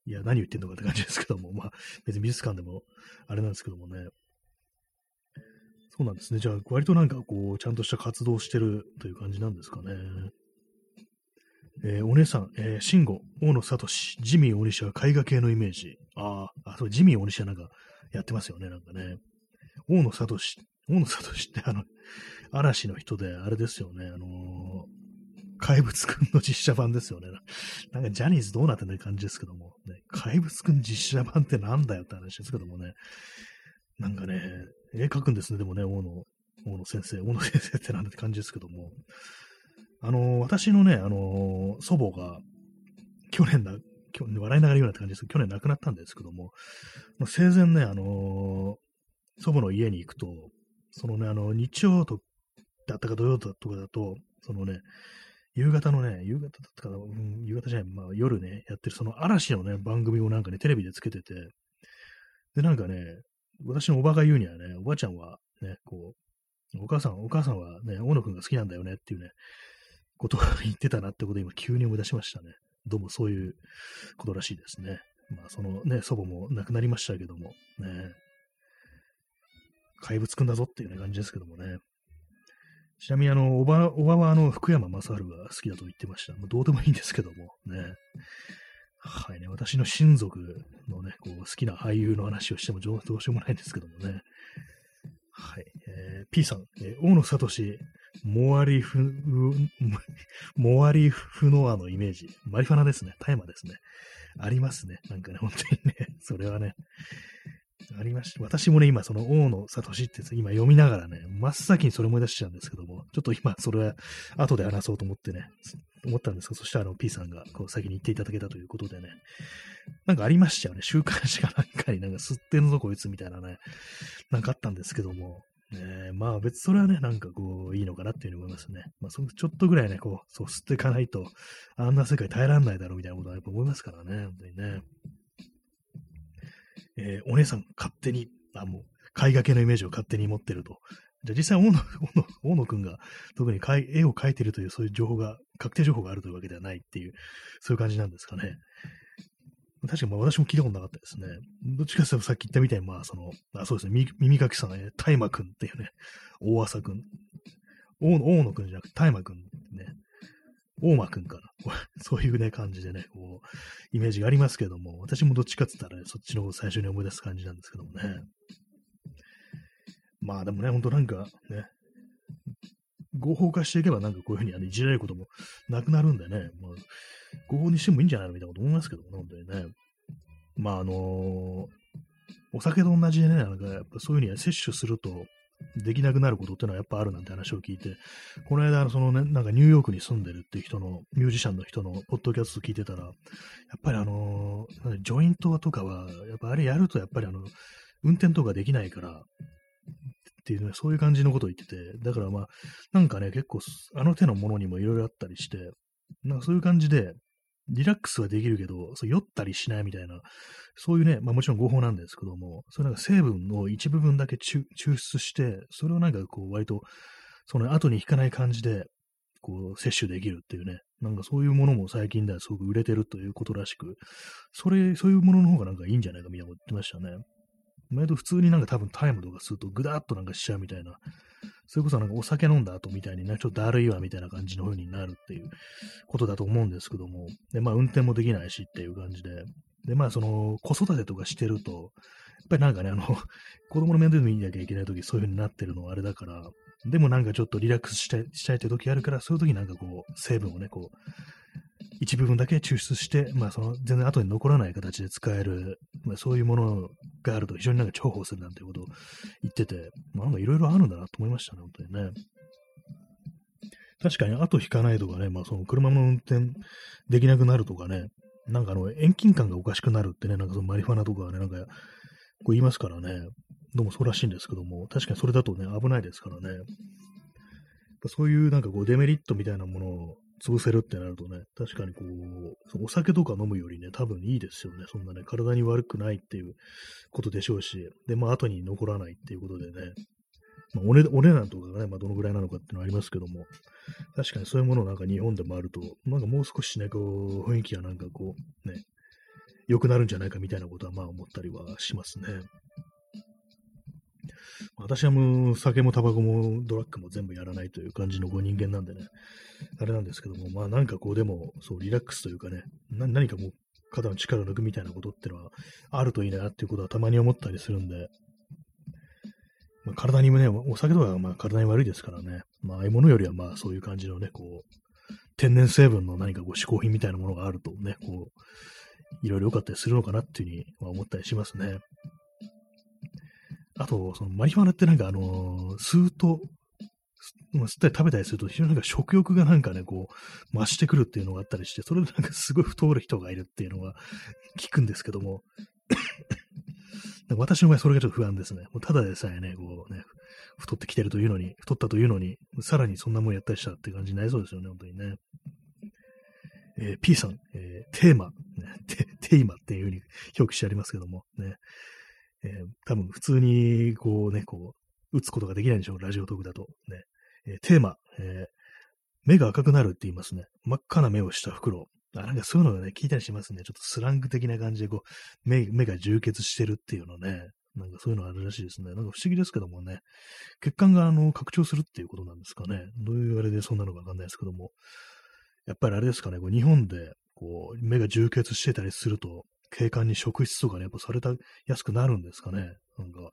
いや、何言ってんのかって感じですけども、まあ別に美術館でもあれなんですけどもね。そうなんですね。じゃあ、割となんかこう、ちゃんとした活動してるという感じなんですかね。えー、お姉さん、えー、慎吾、大野聡、ジミー大西は絵画系のイメージ。ああ、そう、ジミー大西はなんかやってますよね、なんかね。大野聡、大野聡ってあの、嵐の人で、あれですよね、あのー、怪物くんの実写版ですよね。なんかジャニーズどうなってんの感じですけども、ね、怪物くん実写版ってなんだよって話ですけどもね。なんかね、絵描くんですね、でもね、大野、大野先生、大野先生ってなんだって感じですけども。あの、私のね、あの、祖母が、去年だ、去年、笑いながら言うなって感じですけど、去年亡くなったんですけども、生前ね、あの、祖母の家に行くと、そのね、あの、日曜と、だったか土曜とかだと、そのね、夕方のね、夕方だったかな、うん、夕方じゃない、まあ夜ね、やってるその嵐のね、番組をなんかね、テレビでつけてて、で、なんかね、私のおばが言うにはね、おばちゃんはね、こう、お母さん、お母さんはね、大野くんが好きなんだよねっていうね、ことを言ってたなってことを今急に思い出しましたね。どうもそういうことらしいですね。まあ、そのね、祖母も亡くなりましたけども、ね、怪物くんだぞっていう、ね、感じですけどもね。ちなみに、あの、おば、おばは、あの、福山雅治が好きだと言ってました。まあ、どうでもいいんですけども、ね。はいね、私の親族のね、こう好きな俳優の話をしてもどうしようもないんですけどもね。はい。えー、P さん、えー、大野聡、モアリフ、モアリフノアのイメージ。マリファナですね。大麻ですね。ありますね。なんかね、本当にね、それはね、ありました。私もね、今、その大野聡って今読みながらね、真っ先にそれ思い出しちゃうんですけども、ちょっと今、それは後で話そうと思ってね、思ったんですが、そしたらあの P さんがこう先に言っていただけたということでね、なんかありましたよね。週刊誌かなんかになんか吸ってんぞこいつみたいなね、なんかあったんですけども、ね、まあ別それはね、なんかこういいのかなっていうふうに思いますね。まあそちょっとぐらいね、こう、そう吸っていかないと、あんな世界耐えられないだろうみたいなことはやっぱ思いますからね、本当にね。えー、お姉さん勝手に、あ、もう、絵画系のイメージを勝手に持ってると。じゃあ実際、大野、大野、大野くんが特に絵を描いてるというそういう情報が、確定情報があるというわけではないっていう、そういう感じなんですかね。確かにまあ私も聞いたことなかったですね。どっちかというとさっき言ったみたいに、まあその、あそうですね、耳かきさん、ね、大麻くんっていうね、大浅くん。大野、大野くんじゃなくて大麻くんね、大間くんかな。(laughs) そういうね、感じでね、こう、イメージがありますけども、私もどっちかって言ったら、ね、そっちの最初に思い出す感じなんですけどもね。まあでもね、ほんとなんかね、合法化していけばなんかこういうふうにあのいじられることもなくなるんでね、まあ、合法にしてもいいんじゃないのみたいなこと思いますけどもね、本当にね。まああのー、お酒と同じでね、なんかやっぱそういうふうに摂取すると、できなくなることっていうのはやっぱあるなんて話を聞いて、この間、そのね、なんかニューヨークに住んでるっていう人の、ミュージシャンの人のポッドキャスト聞いてたら、やっぱりあの、ジョイントとかは、やっぱあれやるとやっぱりあの、運転とかできないから、っていうね、そういう感じのことを言ってて、だからまあ、なんかね、結構、あの手のものにもいろいろあったりして、なんかそういう感じで、リラックスはできるけど、そう酔ったりしないみたいな、そういうね、まあもちろん合法なんですけども、そういうなんか成分の一部分だけ抽出して、それをなんかこう割と、その後に引かない感じで、こう摂取できるっていうね、なんかそういうものも最近ではすごく売れてるということらしく、それ、そういうものの方がなんかいいんじゃないかみたいなこと言ってましたね。前と普通になんか多分タイムとかするとグダッとなんかしちゃうみたいな、それこそなんかお酒飲んだ後みたいにね、ちょっとだるいわみたいな感じの風になるっていうことだと思うんですけども、で、まあ運転もできないしっていう感じで、で、まあその子育てとかしてると、やっぱりなんかね、あの、(laughs) 子供の面倒見なきゃいけない時そういう風になってるのはあれだから、でもなんかちょっとリラックスしたいしたいって時あるから、そういう時なんかこう、成分をね、こう、一部分だけ抽出して、まあ、その全然後に残らない形で使える、まあ、そういうものがあると非常になんか重宝するなんていうことを言ってて、まあ、なんかいろいろあるんだなと思いましたね、本当にね。確かに後引かないとかね、まあその車の運転できなくなるとかね、なんかあの遠近感がおかしくなるってね、なんかそのマリファナとかね、なんかこう言いますからね、どうもそうらしいんですけども、確かにそれだとね、危ないですからね。そういうなんかこうデメリットみたいなものを潰せるってなるとね、確かにこう、お酒とか飲むよりね、多分いいですよね。そんなね、体に悪くないっていうことでしょうし、で、まあ後に残らないっていうことでね、まあ、お値お値段とかがね、まあ、どのぐらいなのかっていうのはありますけども、確かにそういうものなんか日本でもあると、なんかもう少しね、こう、雰囲気がなんかこう、ね、良くなるんじゃないかみたいなことはまあ思ったりはしますね。私はもう酒もタバコもドラッグも全部やらないという感じのご人間なんでね、あれなんですけども、まあなんかこうでも、そうリラックスというかね、何かもう肩の力を抜くみたいなことってのはあるといいなっていうことはたまに思ったりするんで、まあ、体にもね、お酒とかまあ体に悪いですからね、まあ、あいうものよりはまあそういう感じのね、こう、天然成分の何かこう嗜好品みたいなものがあるとね、こう、いろいろ良かったりするのかなっていうふうに思ったりしますね。あと、そのマリファナってなんかあのー、吸うと、吸ったり食べたりすると非常になんか食欲がなんかね、こう、増してくるっていうのがあったりして、それでなんかすごい太る人がいるっていうのが聞くんですけども、(coughs) 私の場合それがちょっと不安ですね。もうただでさえね、こうね、太ってきてるというのに、太ったというのに、さらにそんなもんやったりしたって感じになりそうですよね、本当にね。えー、P さん、えー、テーマ、ね、テテーマっていうふうに表記してありますけども、ね。えー、多分普通に、こうね、こう、打つことができないんでしょう、ラジオトークだと。ね。えテーマ、え目が赤くなるって言いますね。真っ赤な目をした袋。あなんかそういうのがね、聞いたりしますね。ちょっとスラング的な感じで、こう、目、目が充血してるっていうのね。なんかそういうのあるらしいですね。なんか不思議ですけどもね。血管があの拡張するっていうことなんですかね。どういうあれでそんなのかわかんないですけども。やっぱりあれですかね、こう日本でこう目が充血してたりすると、警官に職質とかね、やっぱされたやすくなるんですかね。なんか、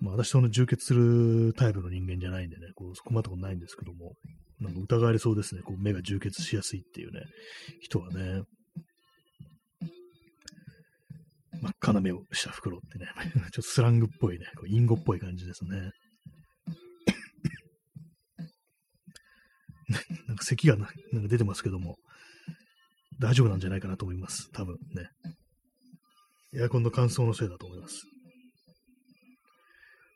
まあ私その充血するタイプの人間じゃないんでね、こう困ったことないんですけども、なんか疑われそうですね。こう目が充血しやすいっていうね、人はね。真っ赤な目をした袋ってね、(laughs) ちょっとスラングっぽいね、こうインゴっぽい感じですね。(laughs) なんか咳がなんか出てますけども、大丈夫なんじゃないかなと思います。多分ね。エアコンの乾燥のせいだと思います。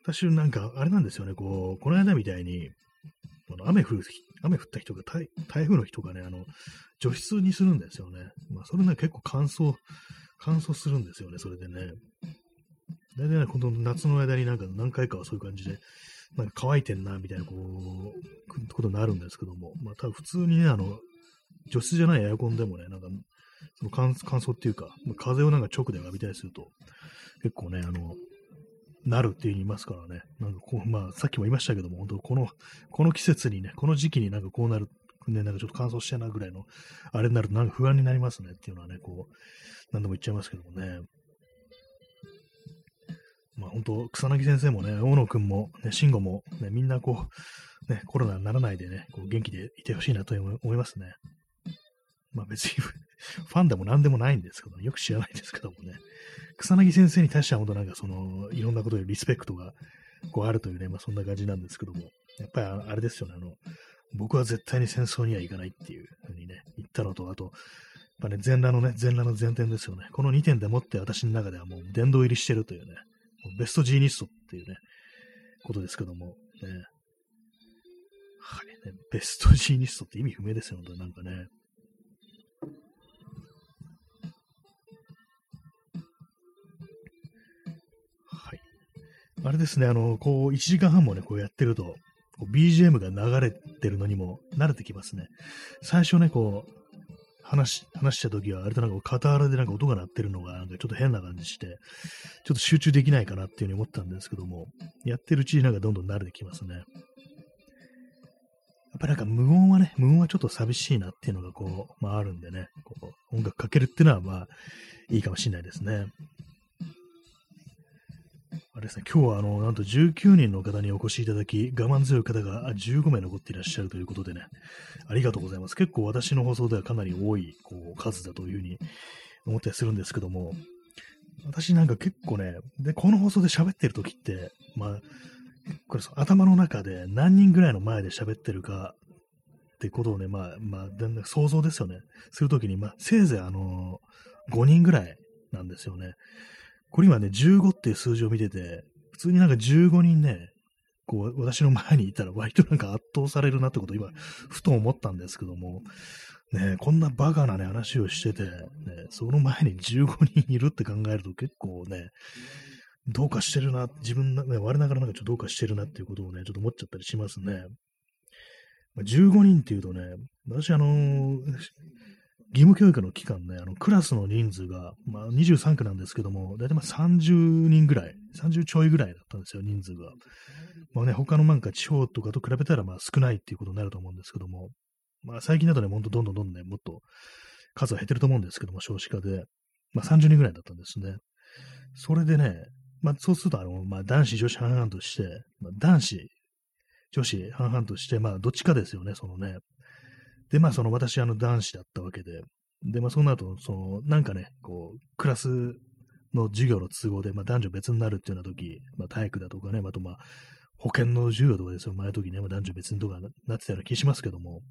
私なんか、あれなんですよね、こう、この間みたいに、あの雨降る日、雨降った日とか台、台風の日とかね、あの、除湿にするんですよね。まあ、それね、結構乾燥、乾燥するんですよね、それでね。大体ね、この夏の間になんか何回かはそういう感じで、なんか乾いてんな、みたいな、こう、ことになるんですけども、まあ、多分普通にね、あの、除湿じゃないエアコンでもね、なんか、その乾燥っていうか、風をなんか直で浴びたりすると、結構ね、あの、なるっていう言いますからね。なんかこう、まあ、さっきも言いましたけども、本当この、この季節にね、この時期になんかこうなる、ね、なんかちょっと乾燥してなぐらいの、あれになるとなんか不安になりますねっていうのはね、こう、何度も言っちゃいますけどもね。まあ本当、草薙先生もね、大野くんも、ね、慎吾も、ね、みんなこう、ね、コロナにならないでね、こう元気でいてほしいなと思いますね。まあ別にファンでも何でもないんですけど、よく知らないですけどもね。草薙先生に対しては本当なんかその、いろんなことでリスペクトがこうあるというね、まあそんな感じなんですけども、やっぱりあれですよね、あの、僕は絶対に戦争には行かないっていうふうにね、言ったのと、あと、やっぱね、全裸のね、全裸の前提ですよね。この2点でもって私の中ではもう殿堂入りしてるというね、もうベストジーニストっていうね、ことですけども、ね。はい、ね、ベストジーニストって意味不明ですよ、本当なんかね。あれですね、あの、こう、1時間半もね、こうやってると、BGM が流れてるのにも慣れてきますね。最初ね、こう、話、話した時は、あれとなんか片腹でなんか音が鳴ってるのが、なんかちょっと変な感じして、ちょっと集中できないかなっていうふうに思ったんですけども、やってるうちになんかどんどん慣れてきますね。やっぱりなんか無音はね、無音はちょっと寂しいなっていうのがこう、まああるんでね、こう音楽かけるっていうのはまあいいかもしれないですね。あれですね、今日はあの、なんと19人の方にお越しいただき、我慢強い方が15名残っていらっしゃるということでね、ありがとうございます。結構私の放送ではかなり多いこう数だというふうに思ったりするんですけども、私なんか結構ね、で、この放送で喋ってる時って、まあ、これ頭の中で何人ぐらいの前で喋ってるかってことをね、まあ、まあ、想像ですよね。するときに、まあ、せいぜいあの、5人ぐらいなんですよね。これ今ね、15っていう数字を見てて、普通になんか15人ね、こう、私の前にいたら割となんか圧倒されるなってことを今、ふと思ったんですけども、ね、こんなバカなね、話をしてて、ね、その前に15人いるって考えると結構ね、どうかしてるな、自分、ね、我ながらなんかちょっとどうかしてるなっていうことをね、ちょっと思っちゃったりしますね。15人っていうとね、私あのー、義務教育の期間ね、あの、クラスの人数が、まあ、23区なんですけども、だいたいまあ30人ぐらい、30ちょいぐらいだったんですよ、人数が。まあね、他のなんか地方とかと比べたら、まあ少ないっていうことになると思うんですけども、まあ最近だとね、ほんとどんどんどんどんね、もっと数は減ってると思うんですけども、少子化で、まあ30人ぐらいだったんですね。それでね、まあそうすると、あの、まあ男子、女子半々として、まあ男子、女子半々として、まあどっちかですよね、そのね。で、まあその私、あの男子だったわけで、で、まあその後、その、なんかね、こう、クラスの授業の都合で、まあ男女別になるっていうような時、まあ体育だとかね、あとまあ、保険の授業とかですよ、前の時ね、まあ、男女別にとかなってたような気しますけども、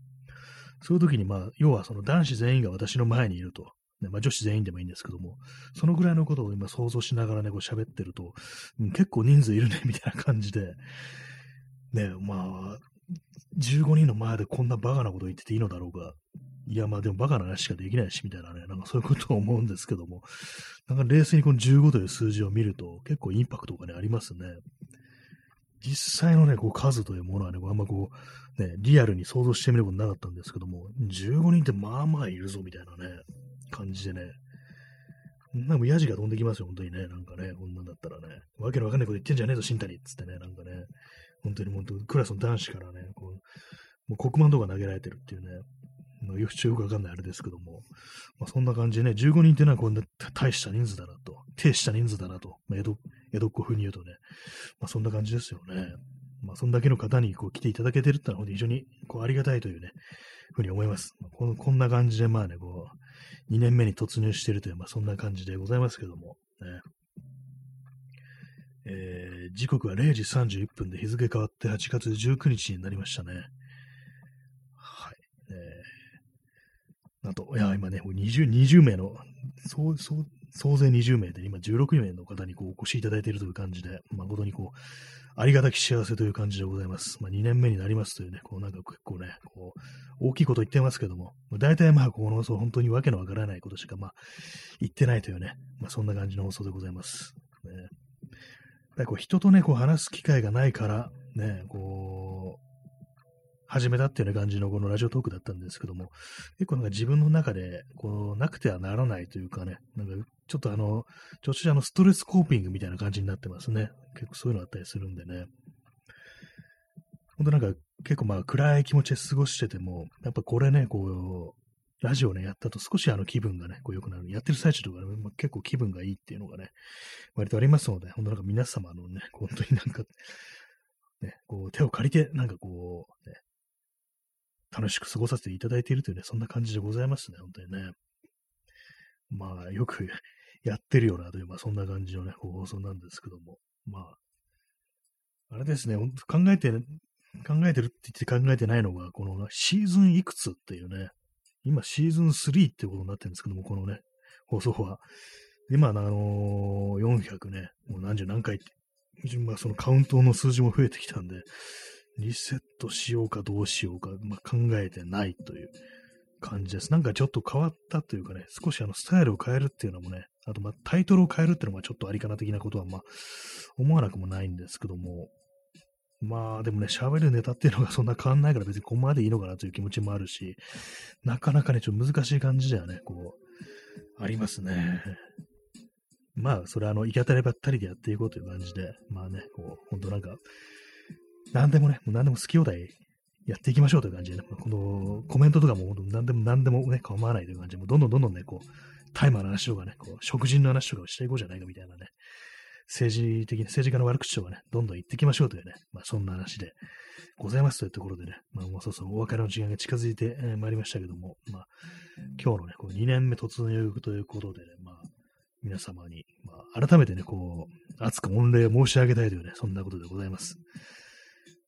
そういう時に、まあ、要はその男子全員が私の前にいると。ね、まあ、女子全員でもいいんですけども、そのぐらいのことを今想像しながらね、こう喋ってると、うん、結構人数いるね、みたいな感じで、ね、まあ、15人の前でこんなバカなこと言ってていいのだろうか。いや、まあでもバカな話しかできないし、みたいなね、なんかそういうことを思うんですけども、(laughs) なんか冷静にこの15という数字を見ると、結構インパクトがね、ありますね。実際のね、こう数というものはね、あんまこう、ね、リアルに想像してみることなかったんですけども、15人ってまあまあいるぞ、みたいなね、感じでね、なんかヤジが飛んできますよ、本当にね。なんかね、こんなんだったらね。わけのわかんないこと言ってんじゃねえぞ、新谷っつってね、なんかね。本当に本当、クラスの男子からね、こう、もう黒板とか投げられてるっていうね。ま、よくよくわかんないあれですけども。まあ、そんな感じでね、15人っていうのはこんな大した人数だなと。低した人数だなと。まあ、江戸、江戸っ子風に言うとね。まあ、そんな感じですよね。まあ、そんだけの方にこう来ていただけてるってのは、非常にこうありがたいというね、ふうに思います。まこのこんな感じで、まあね、こう、2年目に突入しているという、まあ、そんな感じでございますけども、ね。えー、時刻は0時31分で日付変わって8月19日になりましたね。はい。えー、なんと、いや、今ね、20, 20名の、そうそう、総勢20名で、今16名の方にこうお越しいただいているという感じで、誠にこう、ありがたき幸せという感じでございます。まあ、2年目になりますというね、こうなんか結構ね、こう、大きいこと言ってますけども、まあ、大体まあ、この放送本当にわけのわからないことしかまあ、言ってないというね、まあ、そんな感じの放送でございます。ね、ぱりこう人とね、こう話す機会がないから、ね、こう、始めたっていうような感じのこのラジオトークだったんですけども、結構なんか自分の中で、こう、なくてはならないというかね、なんかちょっとあの、ちょっとあのストレスコーピングみたいな感じになってますね。結構そういうのあったりするんでね。ほんとなんか結構まあ暗い気持ちで過ごしてても、やっぱこれね、こう、ラジオね、やったと少しあの気分がね、こう良くなる。やってる最中とかね、まあ、結構気分がいいっていうのがね、割とありますので、ほんとなんか皆様のね、本当になんか、ね、こう手を借りて、なんかこう、ね、楽しく過ごさせていただいているというね、そんな感じでございますね、本当にね。まあ、よくやってるよなという、まあ、そんな感じのね、放送なんですけども。まあ、あれですね、考えて、考えてるって言って考えてないのが、このシーズンいくつっていうね、今シーズン3ってことになってるんですけども、このね、放送は。今、あのー、400ね、もう何十何回って、まあ、そのカウントの数字も増えてきたんで、リセットしようかどうしようか、まあ、考えてないという感じです。なんかちょっと変わったというかね、少しあのスタイルを変えるっていうのもね、あとまあタイトルを変えるっていうのもちょっとありかな的なことはまあ思わなくもないんですけども、まあでもね、喋るネタっていうのがそんな変わんないから別にここまでいいのかなという気持ちもあるし、なかなかね、ちょっと難しい感じではね、こう、ありますね。まあ、それはあの、行き当たりばったりでやっていこうという感じで、まあね、こう、ほんとなんか、何でもね、もう何でも好き放題やっていきましょうという感じでね、このコメントとかも何でも何でもね、構わないという感じで、もうどんどんどんどんね、こう、タイマーの話とかね、こう、食人の話とかをしていこうじゃないかみたいなね、政治的に、政治家の悪口とかね、どんどん言っていきましょうというね、まあそんな話でございますというところでね、まあもうそうそうお別れの時間が近づいてまいりましたけども、まあ今日のね、こう2年目突入ということでね、まあ皆様に、まあ改めてね、こう、熱く御礼を申し上げたいというね、そんなことでございます。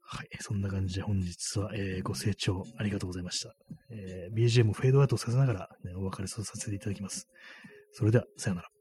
はい。そんな感じで本日は、えー、ご清聴ありがとうございました。えー、BGM フェードアウトさせながら、ね、お別れさせていただきます。それでは、さようなら。